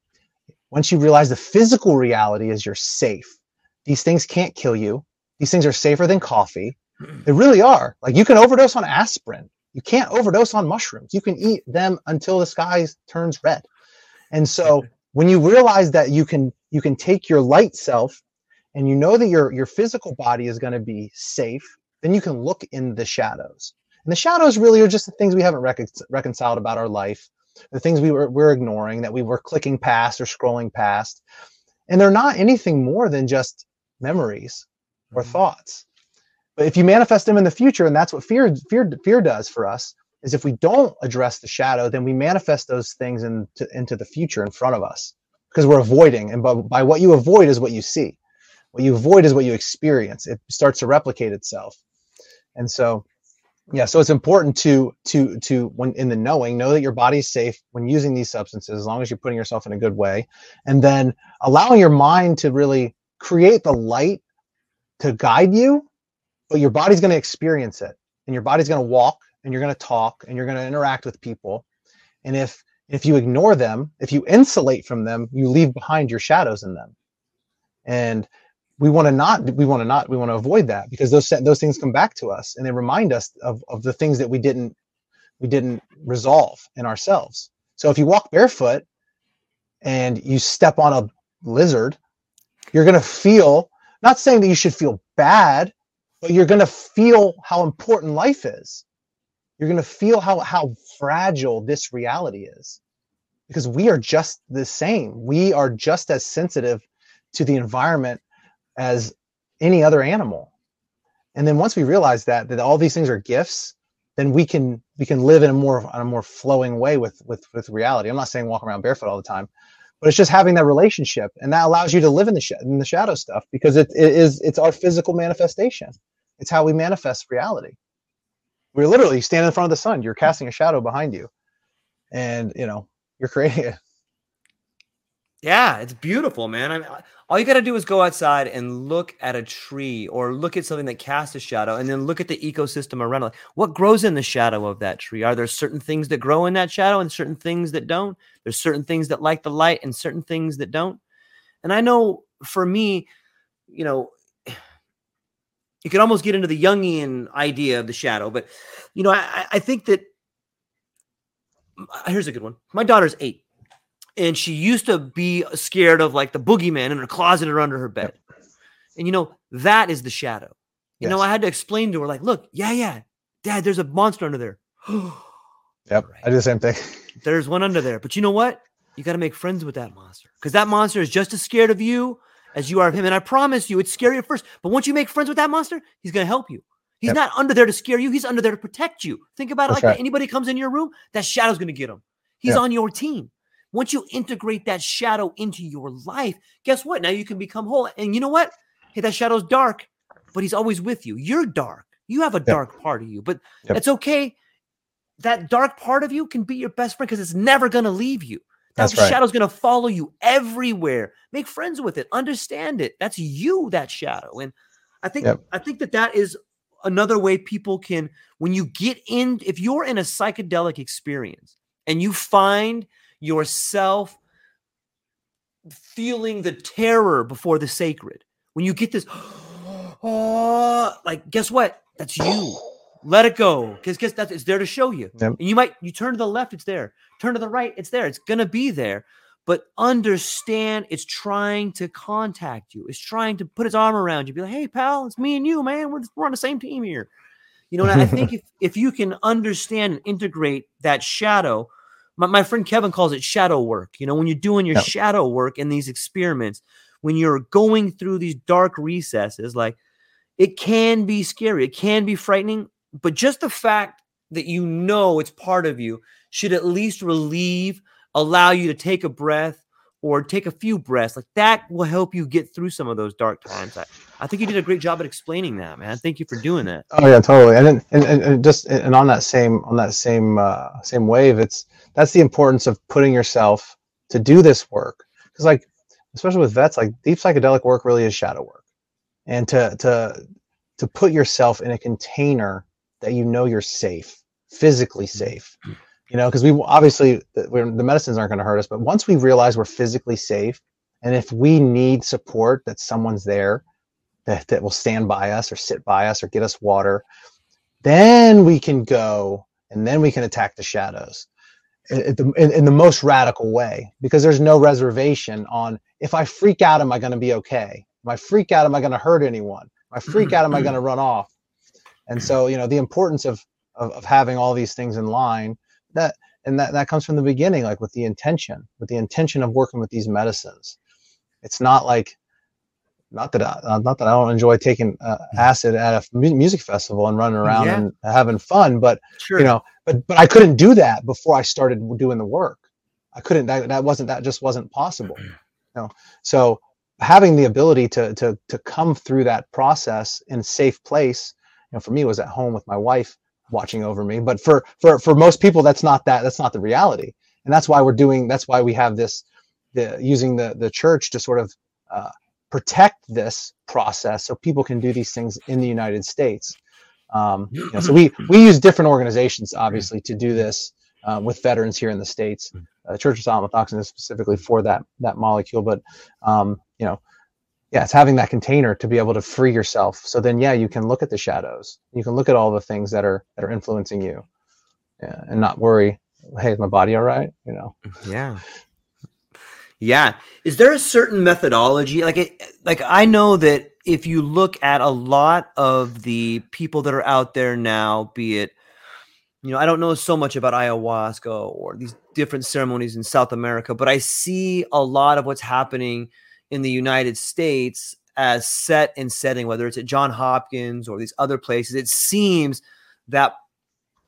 once you realize the physical reality is you're safe. These things can't kill you. These things are safer than coffee. Hmm. They really are. Like you can overdose on aspirin. You can't overdose on mushrooms. You can eat them until the sky turns red. And so when you realize that you can you can take your light self and you know that your your physical body is going to be safe, then you can look in the shadows. And the shadows really are just the things we haven't recon- reconciled about our life the things we were we're ignoring that we were clicking past or scrolling past and they're not anything more than just memories or Mhm. thoughts. But if you manifest them in the future, and that's what fear fear fear does for us, is if we don't address the shadow, then we manifest those things into into the future in front of us because we're avoiding. And by, by what you avoid is what you see. What you avoid is what you experience. It starts to replicate itself. And so, yeah, so it's important to to to when in the knowing, know that your body's safe when using these substances, as long as you're putting yourself in a good way, and then allowing your mind to really create the light to guide you, but your body's going to experience it, and your body's going to walk, and you're going to talk, and you're going to interact with people, and if if you ignore them, if you insulate from them, you leave behind your shadows in them, and we want to not we want to not we want to avoid that because those those things come back to us and they remind us of, of the things that we didn't we didn't resolve in ourselves. So if you walk barefoot and you step on a lizard you're going to feel not saying that you should feel bad but you're going to feel how important life is. You're going to feel how how fragile this reality is because we are just the same. We are just as sensitive to the environment as any other animal. And then once we realize that that all these things are gifts, then we can we can live in a more on a more flowing way with with with reality. I'm not saying walk around barefoot all the time, but it's just having that relationship, and that allows you to live in the sh- in the shadow stuff because it, it is it's our physical manifestation. It's how we manifest reality. We're literally standing in front of the sun. You're casting a shadow behind you, and you know you're creating. Yeah, it's beautiful, man. I all you got to do is go outside and look at a tree or look at something that casts a shadow and then look at the ecosystem around it. What grows in the shadow of that tree? Are there certain things that grow in that shadow and certain things that don't? There's certain things that like the light and certain things that don't. And I know for me, you know, you could almost get into the Jungian idea of the shadow, but you know, I, I think that here's a good one. My daughter's eight and she used to be scared of like the boogeyman in her closet or under her bed. Yep. And you know, that is the shadow. You yes. know, I had to explain to her, like, look, yeah, yeah, dad, there's a monster under there. yep. Right. I do the same thing. there's one under there. But you know what? You got to make friends with that monster because that monster is just as scared of you as you are of him. And I promise you, it's scary at first. But once you make friends with that monster, he's going to help you. He's yep. not under there to scare you. He's under there to protect you. Think about it like right. anybody comes in your room, that shadow's going to get him. He's yep. on your team. Once you integrate that shadow into your life, guess what? Now you can become whole. And you know what? Hey, that shadow's dark, but he's always with you. You're dark. You have a dark part of you, but yep. it's okay. That dark part of you can be your best friend because it's never going to leave you. That That's right. shadow's going to follow you everywhere. Make friends with it. Understand it. That's you, that shadow. And I think yep. I think that that is another way people can when you get in if you're in a psychedelic experience and you find yourself feeling the terror before the sacred. When you get this, oh, like, guess what? That's you. Let it go. Because guess that it's there to show you. Yep. And you might you turn to the left, it's there. Turn to the right, it's there. It's gonna be there. But understand it's trying to contact you. It's trying to put its arm around you. Be like, hey, pal, it's me and you, man. We're, we're on the same team here. You know, and I think if, if you can understand and integrate that shadow my, my friend Kevin calls it shadow work. You know, when you're doing your shadow work in these experiments, when you're going through these dark recesses, like it can be scary, it can be frightening, but just the fact that you know it's part of you should at least relieve, allow you to take a breath or take a few breaths. Like that will help you get through some of those dark times. I, I think you did a great job at explaining that, man. Thank you for doing that. Oh yeah, totally. And and, and, and just and on that same on that same uh, same wave, it's that's the importance of putting yourself to do this work because like especially with vets like deep psychedelic work really is shadow work and to to to put yourself in a container that you know you're safe physically mm-hmm. You know because we obviously the, the medicines aren't going to hurt us but once we realize we're physically safe and if we need support that someone's there that, that will stand by us or sit by us or get us water then we can go and then we can attack the shadows in, in, in the most radical way because there's no reservation on if I freak out, am I going to be okay? If I freak out, am I going to hurt anyone? If I freak out, am I going to run off? And so, you know, the importance of, of, of having all these things in line that, and that, that comes from the beginning, like with the intention, with the intention of working with these medicines. it's not like not that I, uh, not that I don't enjoy taking uh, mm. acid at a music festival and running around yeah. and having fun, but sure. you know, but but I couldn't do that before I started doing the work. I couldn't. That, that wasn't that just wasn't possible. You know? So having the ability to to to come through that process in a safe place, you know, for me was at home with my wife watching over me. But for for for most people, that's not that. That's not the reality, and that's why we're doing. That's why we have this, the using the the church to sort of. Uh, protect this process so people can do these things in the United States. Um, you know, so we we use different organizations obviously to do this uh, with veterans here in the states. Uh, Church of Methoxam is specifically for that that molecule, but um, you know, yeah, it's having that container to be able to free yourself. So then, yeah, you can look at the shadows. You can look at all the things that are that are influencing you, yeah, and not worry. Hey, is my body all right? You know. Yeah. Yeah. Is there a certain methodology? Like it, like I know that if you look at a lot of the people that are out there now, be it, you know, I don't know so much about ayahuasca or these different ceremonies in South America, but I see a lot of what's happening in the United States as set and setting, whether it's at John Hopkins or these other places. It seems that,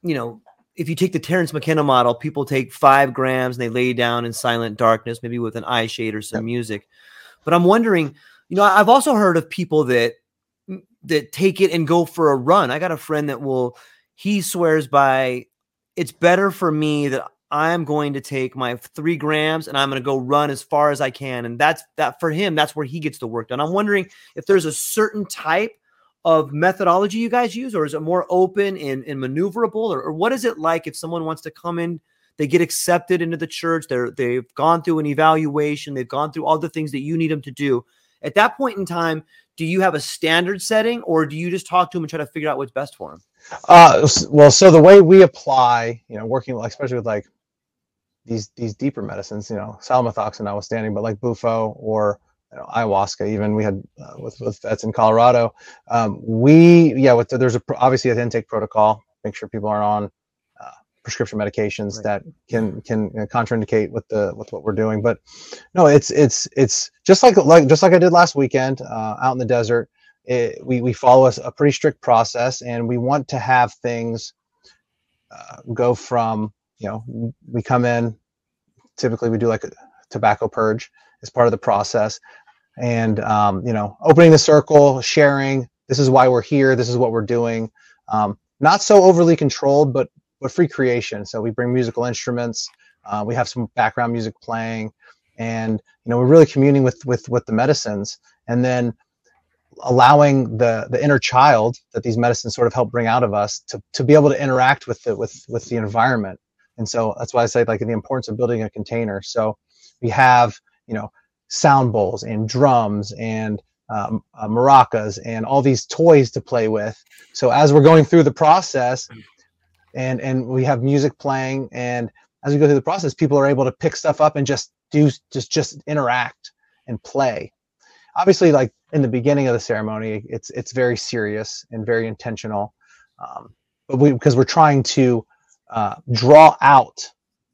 you know, if you take the Terence McKenna model, people take five grams and they lay down in silent darkness, maybe with an eye shade or some yep. music. But I'm wondering, you know, I've also heard of people that mm, that take it and go for a run. I got a friend that will he swears by it's better for me that I'm going to take my three grams and I'm going to go run as far as I can. And that's that for him, that's where he gets the work done. I'm wondering if there's a certain type of methodology you guys use, or is it more open and, and maneuverable, or, or what is it like if someone wants to come in? They get accepted into the church. They're they've gone through an evaluation. They've gone through all the things that you need them to do. At that point in time, do you have a standard setting, or do you just talk to them and try to figure out what's best for them? Uh, well, so the way we apply, you know, working especially with like these these deeper medicines, you know, psilomethoxin notwithstanding, but like bufo or you know, ayahuasca even we had uh, with with vets in colorado um, we yeah with the, there's a obviously an intake protocol make sure people aren't on uh, prescription medications right. that can can you know, contraindicate with the with what we're doing but no it's it's it's just like like just like i did last weekend uh, out in the desert it, we we follow a, a, pretty strict process and we want to have things uh, go from you know we come in typically we do like a tobacco purge as part of the process. And um, you know opening the circle sharing this is why we're here this is what we're doing. Um, not so overly controlled but but free creation. So we bring musical instruments uh, we have some background music playing and you know we're really communing with with with the medicines. And then allowing the the inner child that these medicines sort of help bring out of us to to be able to interact with the with with the environment and so that's why i say like the importance of building a container so we have you know sound bowls and drums and um, uh, maracas and all these toys to play with. So as we're going through the process, and and we have music playing, and as we go through the process, people are able to pick stuff up and just do just just interact and play. Obviously, like in the beginning of the ceremony, it's it's very serious and very intentional, um, but we because we're trying to uh, draw out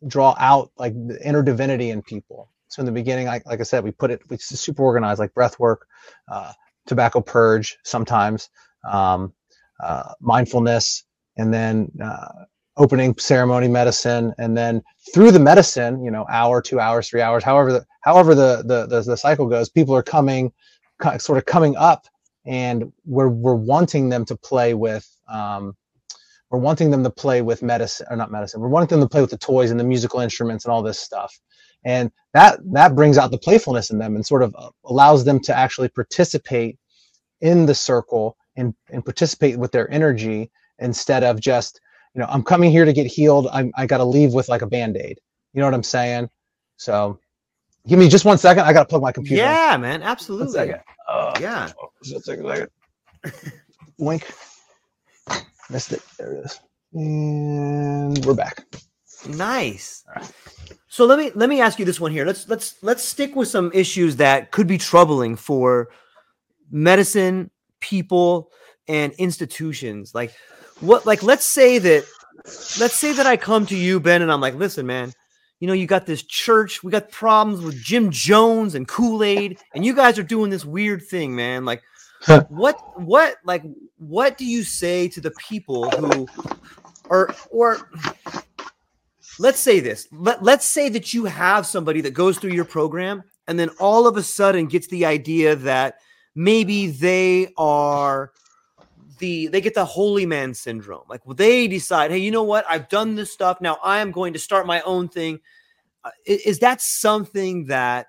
draw out like the inner divinity in people so in the beginning, like, like I said, we put it, we super organized, like breath work, uh, tobacco purge sometimes, um, uh, mindfulness, and then uh, opening ceremony medicine, and then through the medicine, you know, hour, two hours, three hours, however the however the the the, the cycle goes, people are coming, sort of coming up, and we're we're wanting them to play with. Um, we're wanting them to play with medicine or not medicine we're wanting them to play with the toys and the musical instruments and all this stuff. And that that brings out the playfulness in them and sort of uh, allows them to actually participate in the circle and, and participate with their energy instead of just you know i'm coming here to get healed. I'm, i got to leave with like a band-aid. You know what i'm saying? So give me just one second. I gotta plug my computer yeah in. man. Absolutely. Uh, yeah. just a second. wink missed it there it is and we're back nice so let me let me ask you this one here. Let's let's let's stick with some issues that could be troubling for medicine, people, and institutions. Like what like let's say that let's say that I come to you, Ben, and I'm like, listen, man, you know, you got this church, we got problems with Jim Jones and Kool-Aid, and you guys are doing this weird thing, man. Like what what like what do you say to the people who or or let's say this. Let, let's say that you have somebody that goes through your program and then all of a sudden gets the idea that maybe they are the they get the holy man syndrome. Like they decide, hey, you know what? I've done this stuff. Now I am going to start my own thing. Uh, is, is that something that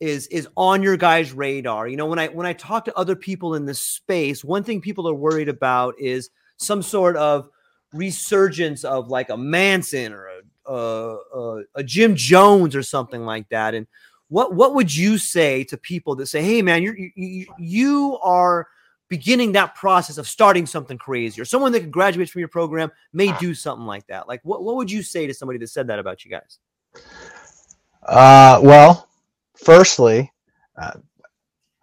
is is on your guys' radar? You know, when I when I talk to other people in this space, one thing people are worried about is some sort of resurgence of like a Manson or a, a, a Jim Jones or something like that. And what what would you say to people that say, "Hey, man, you're, you you are beginning that process of starting something crazy, or someone that could graduate from your program may do something like that"? Like, what what would you say to somebody that said that about you guys? Uh, well, firstly, uh,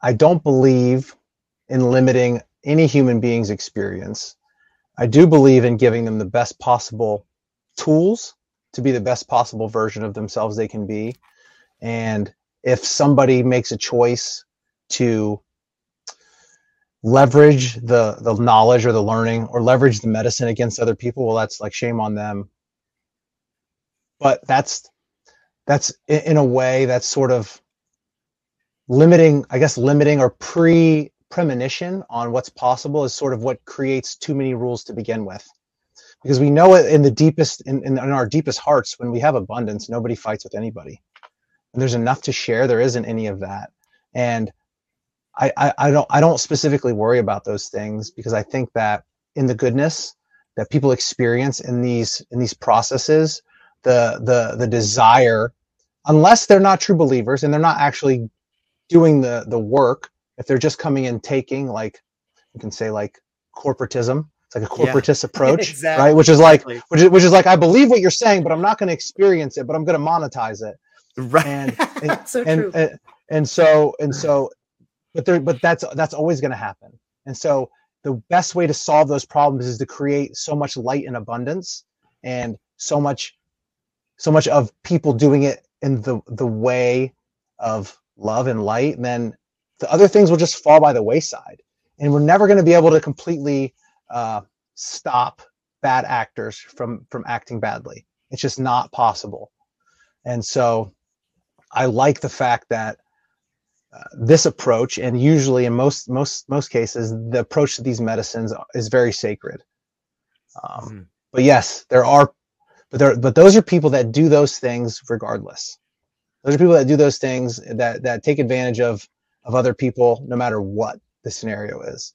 I don't believe in limiting any human being's experience. I do believe in giving them the best possible tools to be the best possible version of themselves they can be. And if somebody makes a choice to leverage the the knowledge or the learning or leverage the medicine against other people, well, that's like shame on them. But that's that's in a way that's sort of limiting, I guess, limiting or pre premonition on what's possible is sort of what creates too many rules to begin with. Because we know it in the deepest in, in, in, our deepest hearts when we have abundance nobody fights with anybody. And there's enough to share there isn't any of that. And I, I i don't i don't specifically worry about those things because i think that in the goodness that people experience in these in these processes the the the desire unless they're not true believers and they're not actually doing the the work if they're just coming and taking like you can say like corporatism it's like a corporatist yeah. approach exactly. right which is like which is, which is like i believe what you're saying but i'm not going to experience it but i'm going to monetize it. Right. And and, so and, and, and so and so but there but that's that's always going to happen. And so the best way to solve those problems is to create so much light and abundance and so much so much of people doing it in the the way of love and light then the other things will just fall by the wayside. And we're never going to be able to completely uh, stop bad actors from from acting badly. It's just not possible. And so i like the fact that uh, this approach and usually in most most most cases the approach to these medicines is very sacred. Um, mm-hmm. but yes there are but there but those are people that do those things regardless those are people that do those things that that take advantage of of other people, no matter what the scenario is.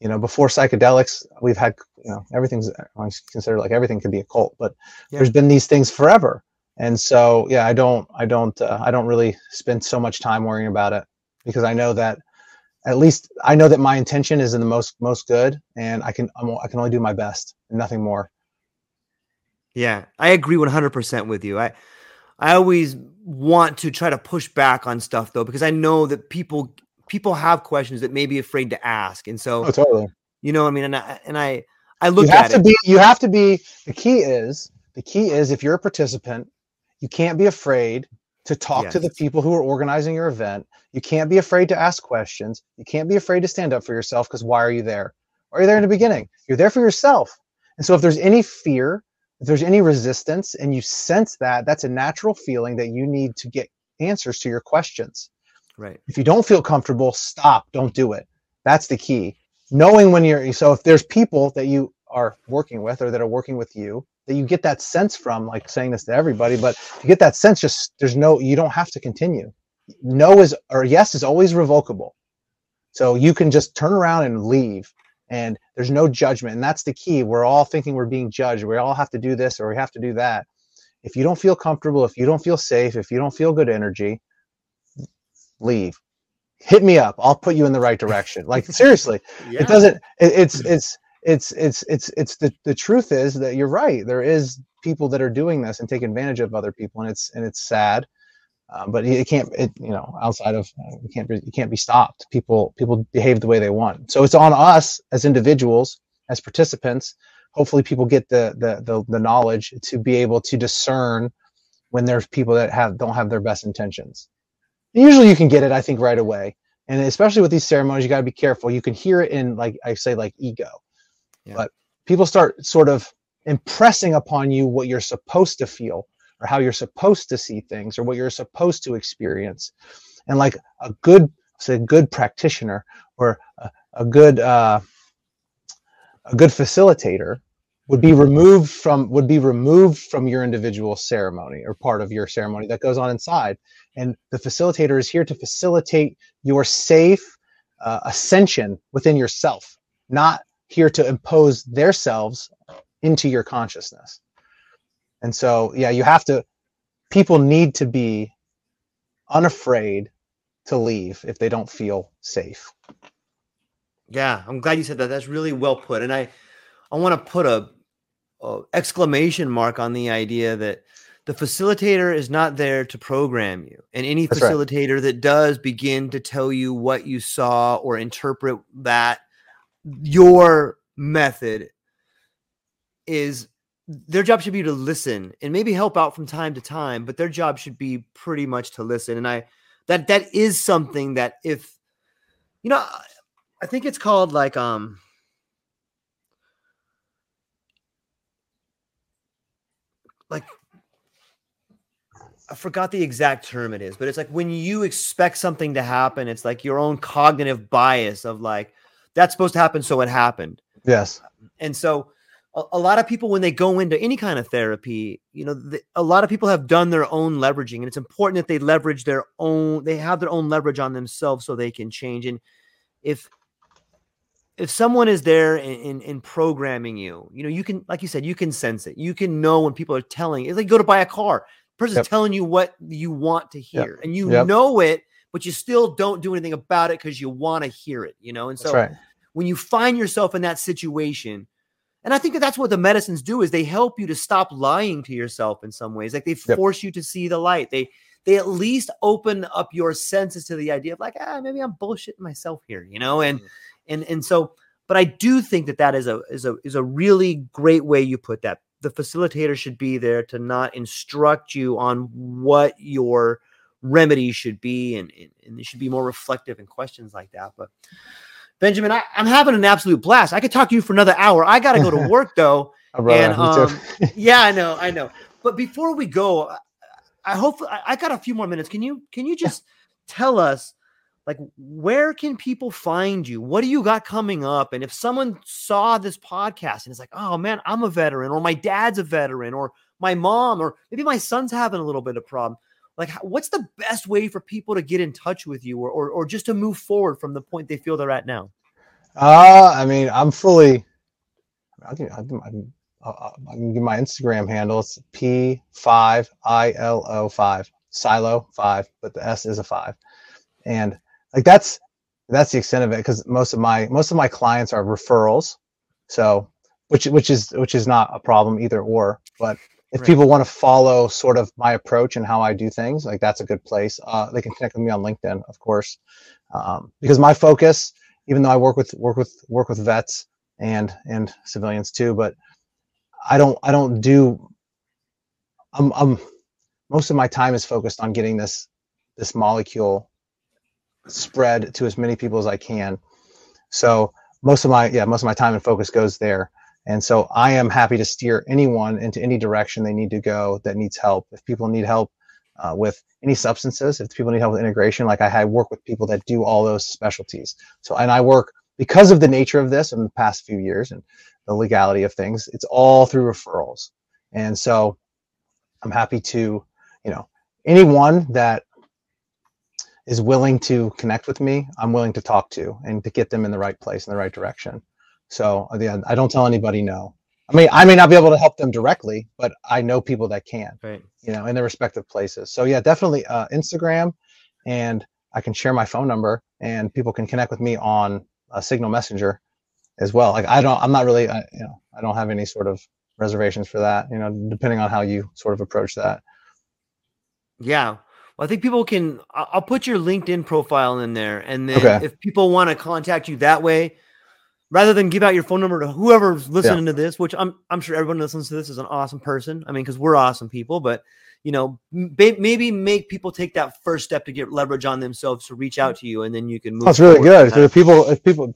You know, before psychedelics, we've had, you know, everything's I consider like everything could be a cult, but yeah. there's been these things forever. And so, yeah, I don't, I don't, uh, I don't really spend so much time worrying about it because I know that at least I know that my intention is in the most, most good and I can, I'm, I can only do my best nothing more. Yeah, I agree 100% with you. I, I always want to try to push back on stuff though because I know that people people have questions that may be afraid to ask, and so oh, totally. You know, I mean, and I and I I look you have to it. be you have to be the key is the key is if you're a participant, you can't be afraid to talk yes. to the people who are organizing your event. You can't be afraid to ask questions. You can't be afraid to stand up for yourself because why are you there? Why are you there in the beginning? You're there for yourself. And so if there's any fear if there's any resistance and you sense that, that's a natural feeling that you need to get answers to your questions. Right. If you don't feel comfortable, stop. Don't do it. That's the key. Knowing when you're so if there's people that you are working with or that are working with you that you get that sense from, like saying this to everybody, but you get that sense. Just there's no, you don't have to continue. No is or yes is always revocable. So you can just turn around and leave and there's no judgment. And that's the key. We're all thinking we're being judged. We all have to do this or we have to do that. If you don't feel comfortable if you don't feel safe if you don't feel good energy leave. Hit me up. I'll put you in the right direction. Like seriously. Yeah. it doesn't it, it's it's it's it's it's it's the the truth is that you're right. There is people that are doing this and take advantage of other people and it's and it's sad um, but it can't, it, you know, outside of uh, you can't you can't be stopped. People people behave the way they want. So it's on us as individuals, as participants. Hopefully, people get the the the, the knowledge to be able to discern when there's people that have don't have their best intentions. Usually you can get it, I think, right away. And especially with these ceremonies, you got to be careful. You can hear it in, like I say, like ego. Yeah. But people start sort of impressing upon you what you're supposed to feel or how you're supposed to see things or what you're supposed to experience. And like a good, say, good practitioner or a, a good, uh, a good facilitator would be removed from would be removed from your individual ceremony or part of your ceremony that goes on inside and the facilitator is here to facilitate your safe uh, ascension within yourself not here to impose their selves into your consciousness and so yeah you have to people need to be unafraid to leave if they don't feel safe Yeah, I'm glad you said that. That's really well put. And I, I want to put a, a exclamation mark on the idea that the facilitator is not there to program you. And any That's right. facilitator that does begin to tell you what you saw or interpret that your method is their job should be to listen and maybe help out from time to time, but their job should be pretty much to listen. And I that that is something that if you know I think it's called like um like I forgot the exact term it is, but it's like when you expect something to happen, it's like your own cognitive bias of like that's supposed to happen, so it happened. yes And so a, a lot of people, when they go into any kind of therapy, you know, the, a lot of people have done their own leveraging, and it's important that they leverage their own, they have their own leverage on themselves so they can change. And if if someone is there in, in, in programming you, you know, you can, like you said, you can sense it. You can know when people are telling. It's like go to buy a car. Person's Yep. telling you what you want to hear, and you Yep. know it, but you still don't do anything about it because you want to hear it. You know, and so right when you find yourself in that situation and i think that that's what the medicines do is they help you to stop lying to yourself in some ways. Like they Yep. force you to see the light. They they at least open up your senses to the idea of like ah maybe i'm bullshitting myself here you know? And and and so but i do think that that is a is a is a really great way you put that. The facilitator should be there to not instruct you on what your remedy should be and, and, and they should be more reflective in questions like that but benjamin I, i'm having an absolute blast. I could talk to you for another hour. I gotta go to work though. Brother, and um, yeah i know i know. But before we go i, I hope I, I got a few more minutes. Can you can you just tell us like where can people find you? What do you got coming up? And if someone saw this podcast and is like oh man i'm a veteran or my dad's a veteran or my mom or maybe my son's having a little bit of problem like what's the best way for people to get in touch with you or, or or just to move forward from the point they feel they're at now Uh, I mean, I'm fully. I can, I can, I can, uh, I can give my Instagram handle. It's P5ILO five Silo five, but the S is a five, and like that's that's the extent of it because most of my most of my clients are referrals, so which which is which is not a problem either or. But if Right. people want to follow sort of my approach and how I do things, like that's a good place. Uh, they can connect with me on LinkedIn, of course, um, because my focus even though I work with work with work with vets and and civilians too, but I don't I don't do I'm I'm most of my time is focused on getting this this molecule spread to as many people as I can. So most of my yeah, most of my time and focus goes there. And so I am happy to steer anyone into any direction they need to go that needs help. If people need help uh, with any substances, if people need help with integration, like I had work with people that do all those specialties. So, and I work because of the nature of this in the past few years and the legality of things, it's all through referrals. And so I'm happy to, you know, anyone that is willing to connect with me, I'm willing to talk to and to get them in the right place, in the right direction. So yeah, I don't tell anybody no. I mean, I may not be able to help them directly, but I know people that can right you know, in their respective places. So yeah, definitely uh, Instagram, and I can share my phone number, and people can connect with me on uh, Signal Messenger as well. Like I don't, I'm not really, I, you know, I don't have any sort of reservations for that. You know, depending on how you sort of approach that. Yeah. Well, I think people can. I'll put your LinkedIn profile in there, and then Okay. if people want to contact you that way, rather than give out your phone number to whoever's listening to this, which I'm I'm sure everyone listens to this is an awesome person. I mean, because we're awesome people, but you know may, maybe make people take that first step to get leverage on themselves to reach out to you and then you can move That's really good. If people if people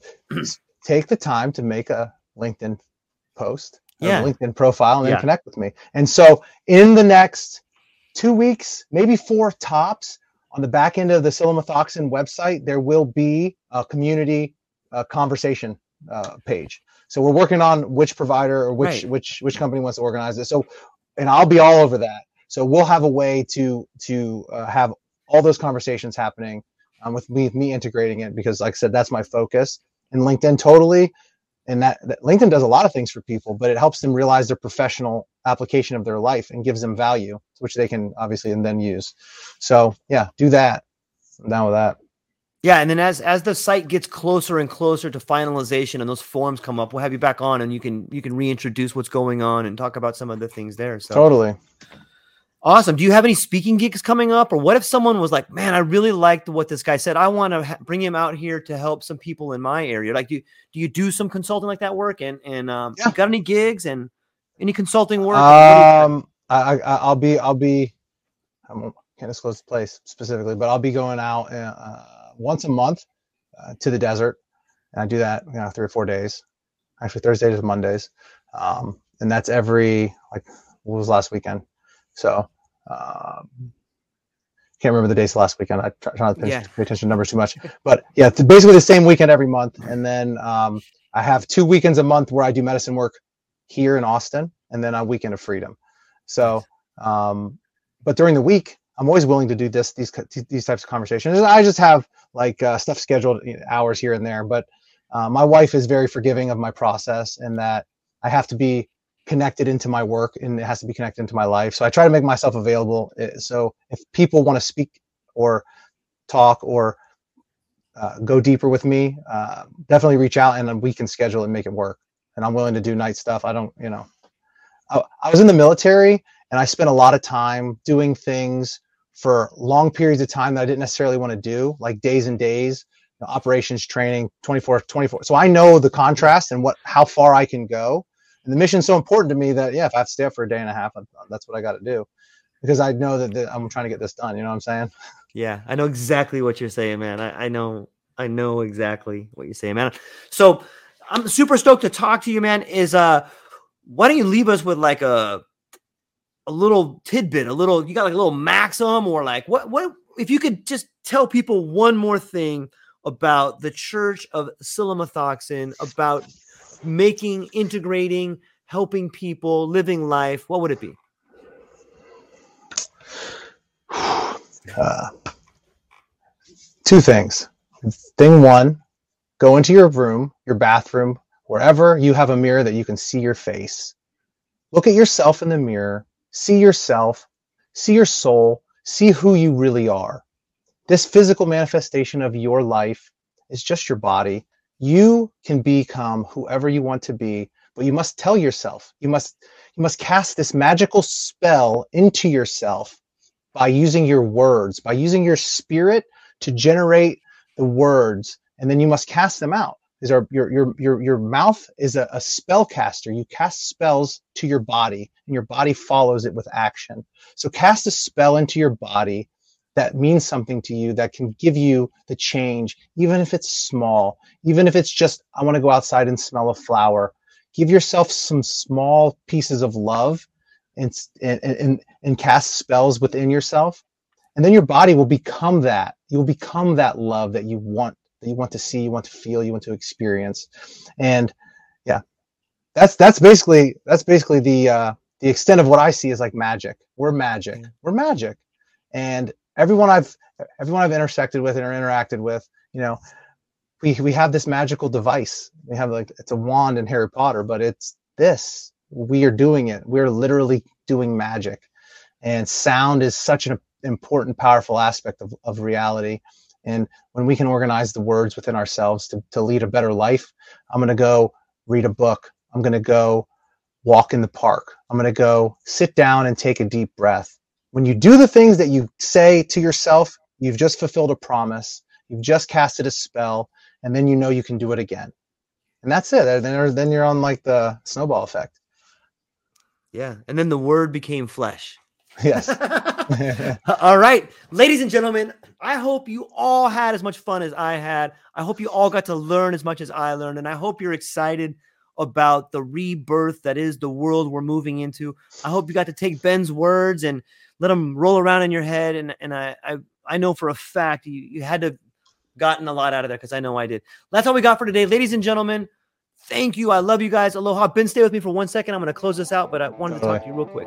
take the time to make a LinkedIn post, a Yeah. LinkedIn profile, and then Yeah. connect with me. And so in the next two weeks, maybe four tops, on the back end of the Psilomethoxin website, there will be a community uh, conversation uh, page. So we're working on which provider or which Right. which which company wants to organize it. So, and I'll be all over that. So we'll have a way to to uh, have all those conversations happening um, with me me integrating it because, like I said, that's my focus. And LinkedIn totally, and that, that LinkedIn does a lot of things for people, but it helps them realize their professional application of their life and gives them value, which they can obviously and then use. So yeah, do that. I'm down with that. Yeah, and then as as the site gets closer and closer to finalization and those forms come up, we'll have you back on and you can you can reintroduce what's going on and talk about some of the things there. So Totally. awesome. Do you have any speaking gigs coming up, or what if someone was like, "Man, I really liked what this guy said. I want to ha- bring him out here to help some people in my area." Like, do do you do some consulting like that work? And and um, Yeah. got any gigs and any consulting work? What do you- Um, I, I I'll be I'll be I can't disclose the place specifically, but I'll be going out uh, uh, once a month uh, to the desert, and I do that you know three or four days, actually Thursdays to Mondays, um, and that's every like what was last weekend, so. Um, can't remember the dates last weekend. I try, try not to pay, Yeah. pay attention to numbers too much, but yeah, it's basically the same weekend every month. And then um, I have two weekends a month where I do medicine work here in Austin, and then a weekend of freedom. So, um, but during the week, I'm always willing to do this these these types of conversations. I just have like uh, stuff scheduled you know, hours here and there, but uh, my wife is very forgiving of my process and that I have to be connected into my work and it has to be connected into my life. So I try to make myself available. Uh, So if people want to speak or talk or uh, go deeper with me, uh, definitely reach out and we can schedule and make it work. And I'm willing to do night stuff. I don't, you know, I, I was in the military and I spent a lot of time doing things for long periods of time that I didn't necessarily want to do, like days and days, you know, operations training, 24, 24. So I know the contrast and what, how far I can go. And the mission's so important to me that, yeah, if I have to stay up for a day and a half, that's what I got to do because I know that, I'm trying to get this done. You know what I'm saying? Yeah, I know exactly what you're saying, man. I, I know, I know exactly what you're saying, man. So I'm super stoked to talk to you, man. Is uh, why don't you leave us with like a a little tidbit, a little you got like a little maxim or like what what if you could just tell people one more thing about the Church of Psilomethoxin, about making, integrating, helping people, living life, what would it be? Uh, two things. Thing one, go into your room, your bathroom, wherever you have a mirror that you can see your face. Look at yourself in the mirror, see yourself, see your soul, see who you really are. This physical manifestation of your life is just your body. You can become whoever you want to be, but you must tell yourself. You must you must cast this magical spell into yourself by using your words, by using your spirit to generate the words, and then you must cast them out. Are your your your your mouth is a, a spell caster. You cast spells to your body, and your body follows it with action. So cast a spell into your body that means something to you that can give you the change, even if it's small, even if it's just I want to go outside and smell a flower. Give yourself some small pieces of love and and and, and cast spells within yourself and then your body will become that you will become that love that you want you want to see you want to feel you want to experience. And yeah that's that's basically that's basically the uh the extent of what i see is like magic. We're magic. Yeah. we're magic. And everyone i've everyone i've intersected with or interacted with you know we we have this magical device. We have like it's a wand in harry potter but it's this. We are doing it. We're literally doing magic. And sound is such an important powerful aspect of, of reality and when we can organize the words within ourselves to, to lead a better life i'm going to go read a book. I'm going to go walk in the park. I'm going to go sit down and take a deep breath. When you do the things that you say to yourself you've just fulfilled a promise. You've just casted a spell and then you know you can do it again. And that's it. Then, then you're on like the snowball effect. Yeah. And then the word became flesh. Yes. all right, ladies and gentlemen, I hope you all had as much fun as I had. I hope you all got to learn as much as I learned, and I hope you're excited about the rebirth that is the world we're moving into. I hope you got to take Ben's words and let them roll around in your head. And and I I, I know for a fact you, you had to gotten a lot out of there because I know I did. That's all we got for today, ladies and gentlemen. Thank you. I love you guys. Aloha. Ben, stay with me for one second. I'm going to close this out, but I wanted to talk to you real quick.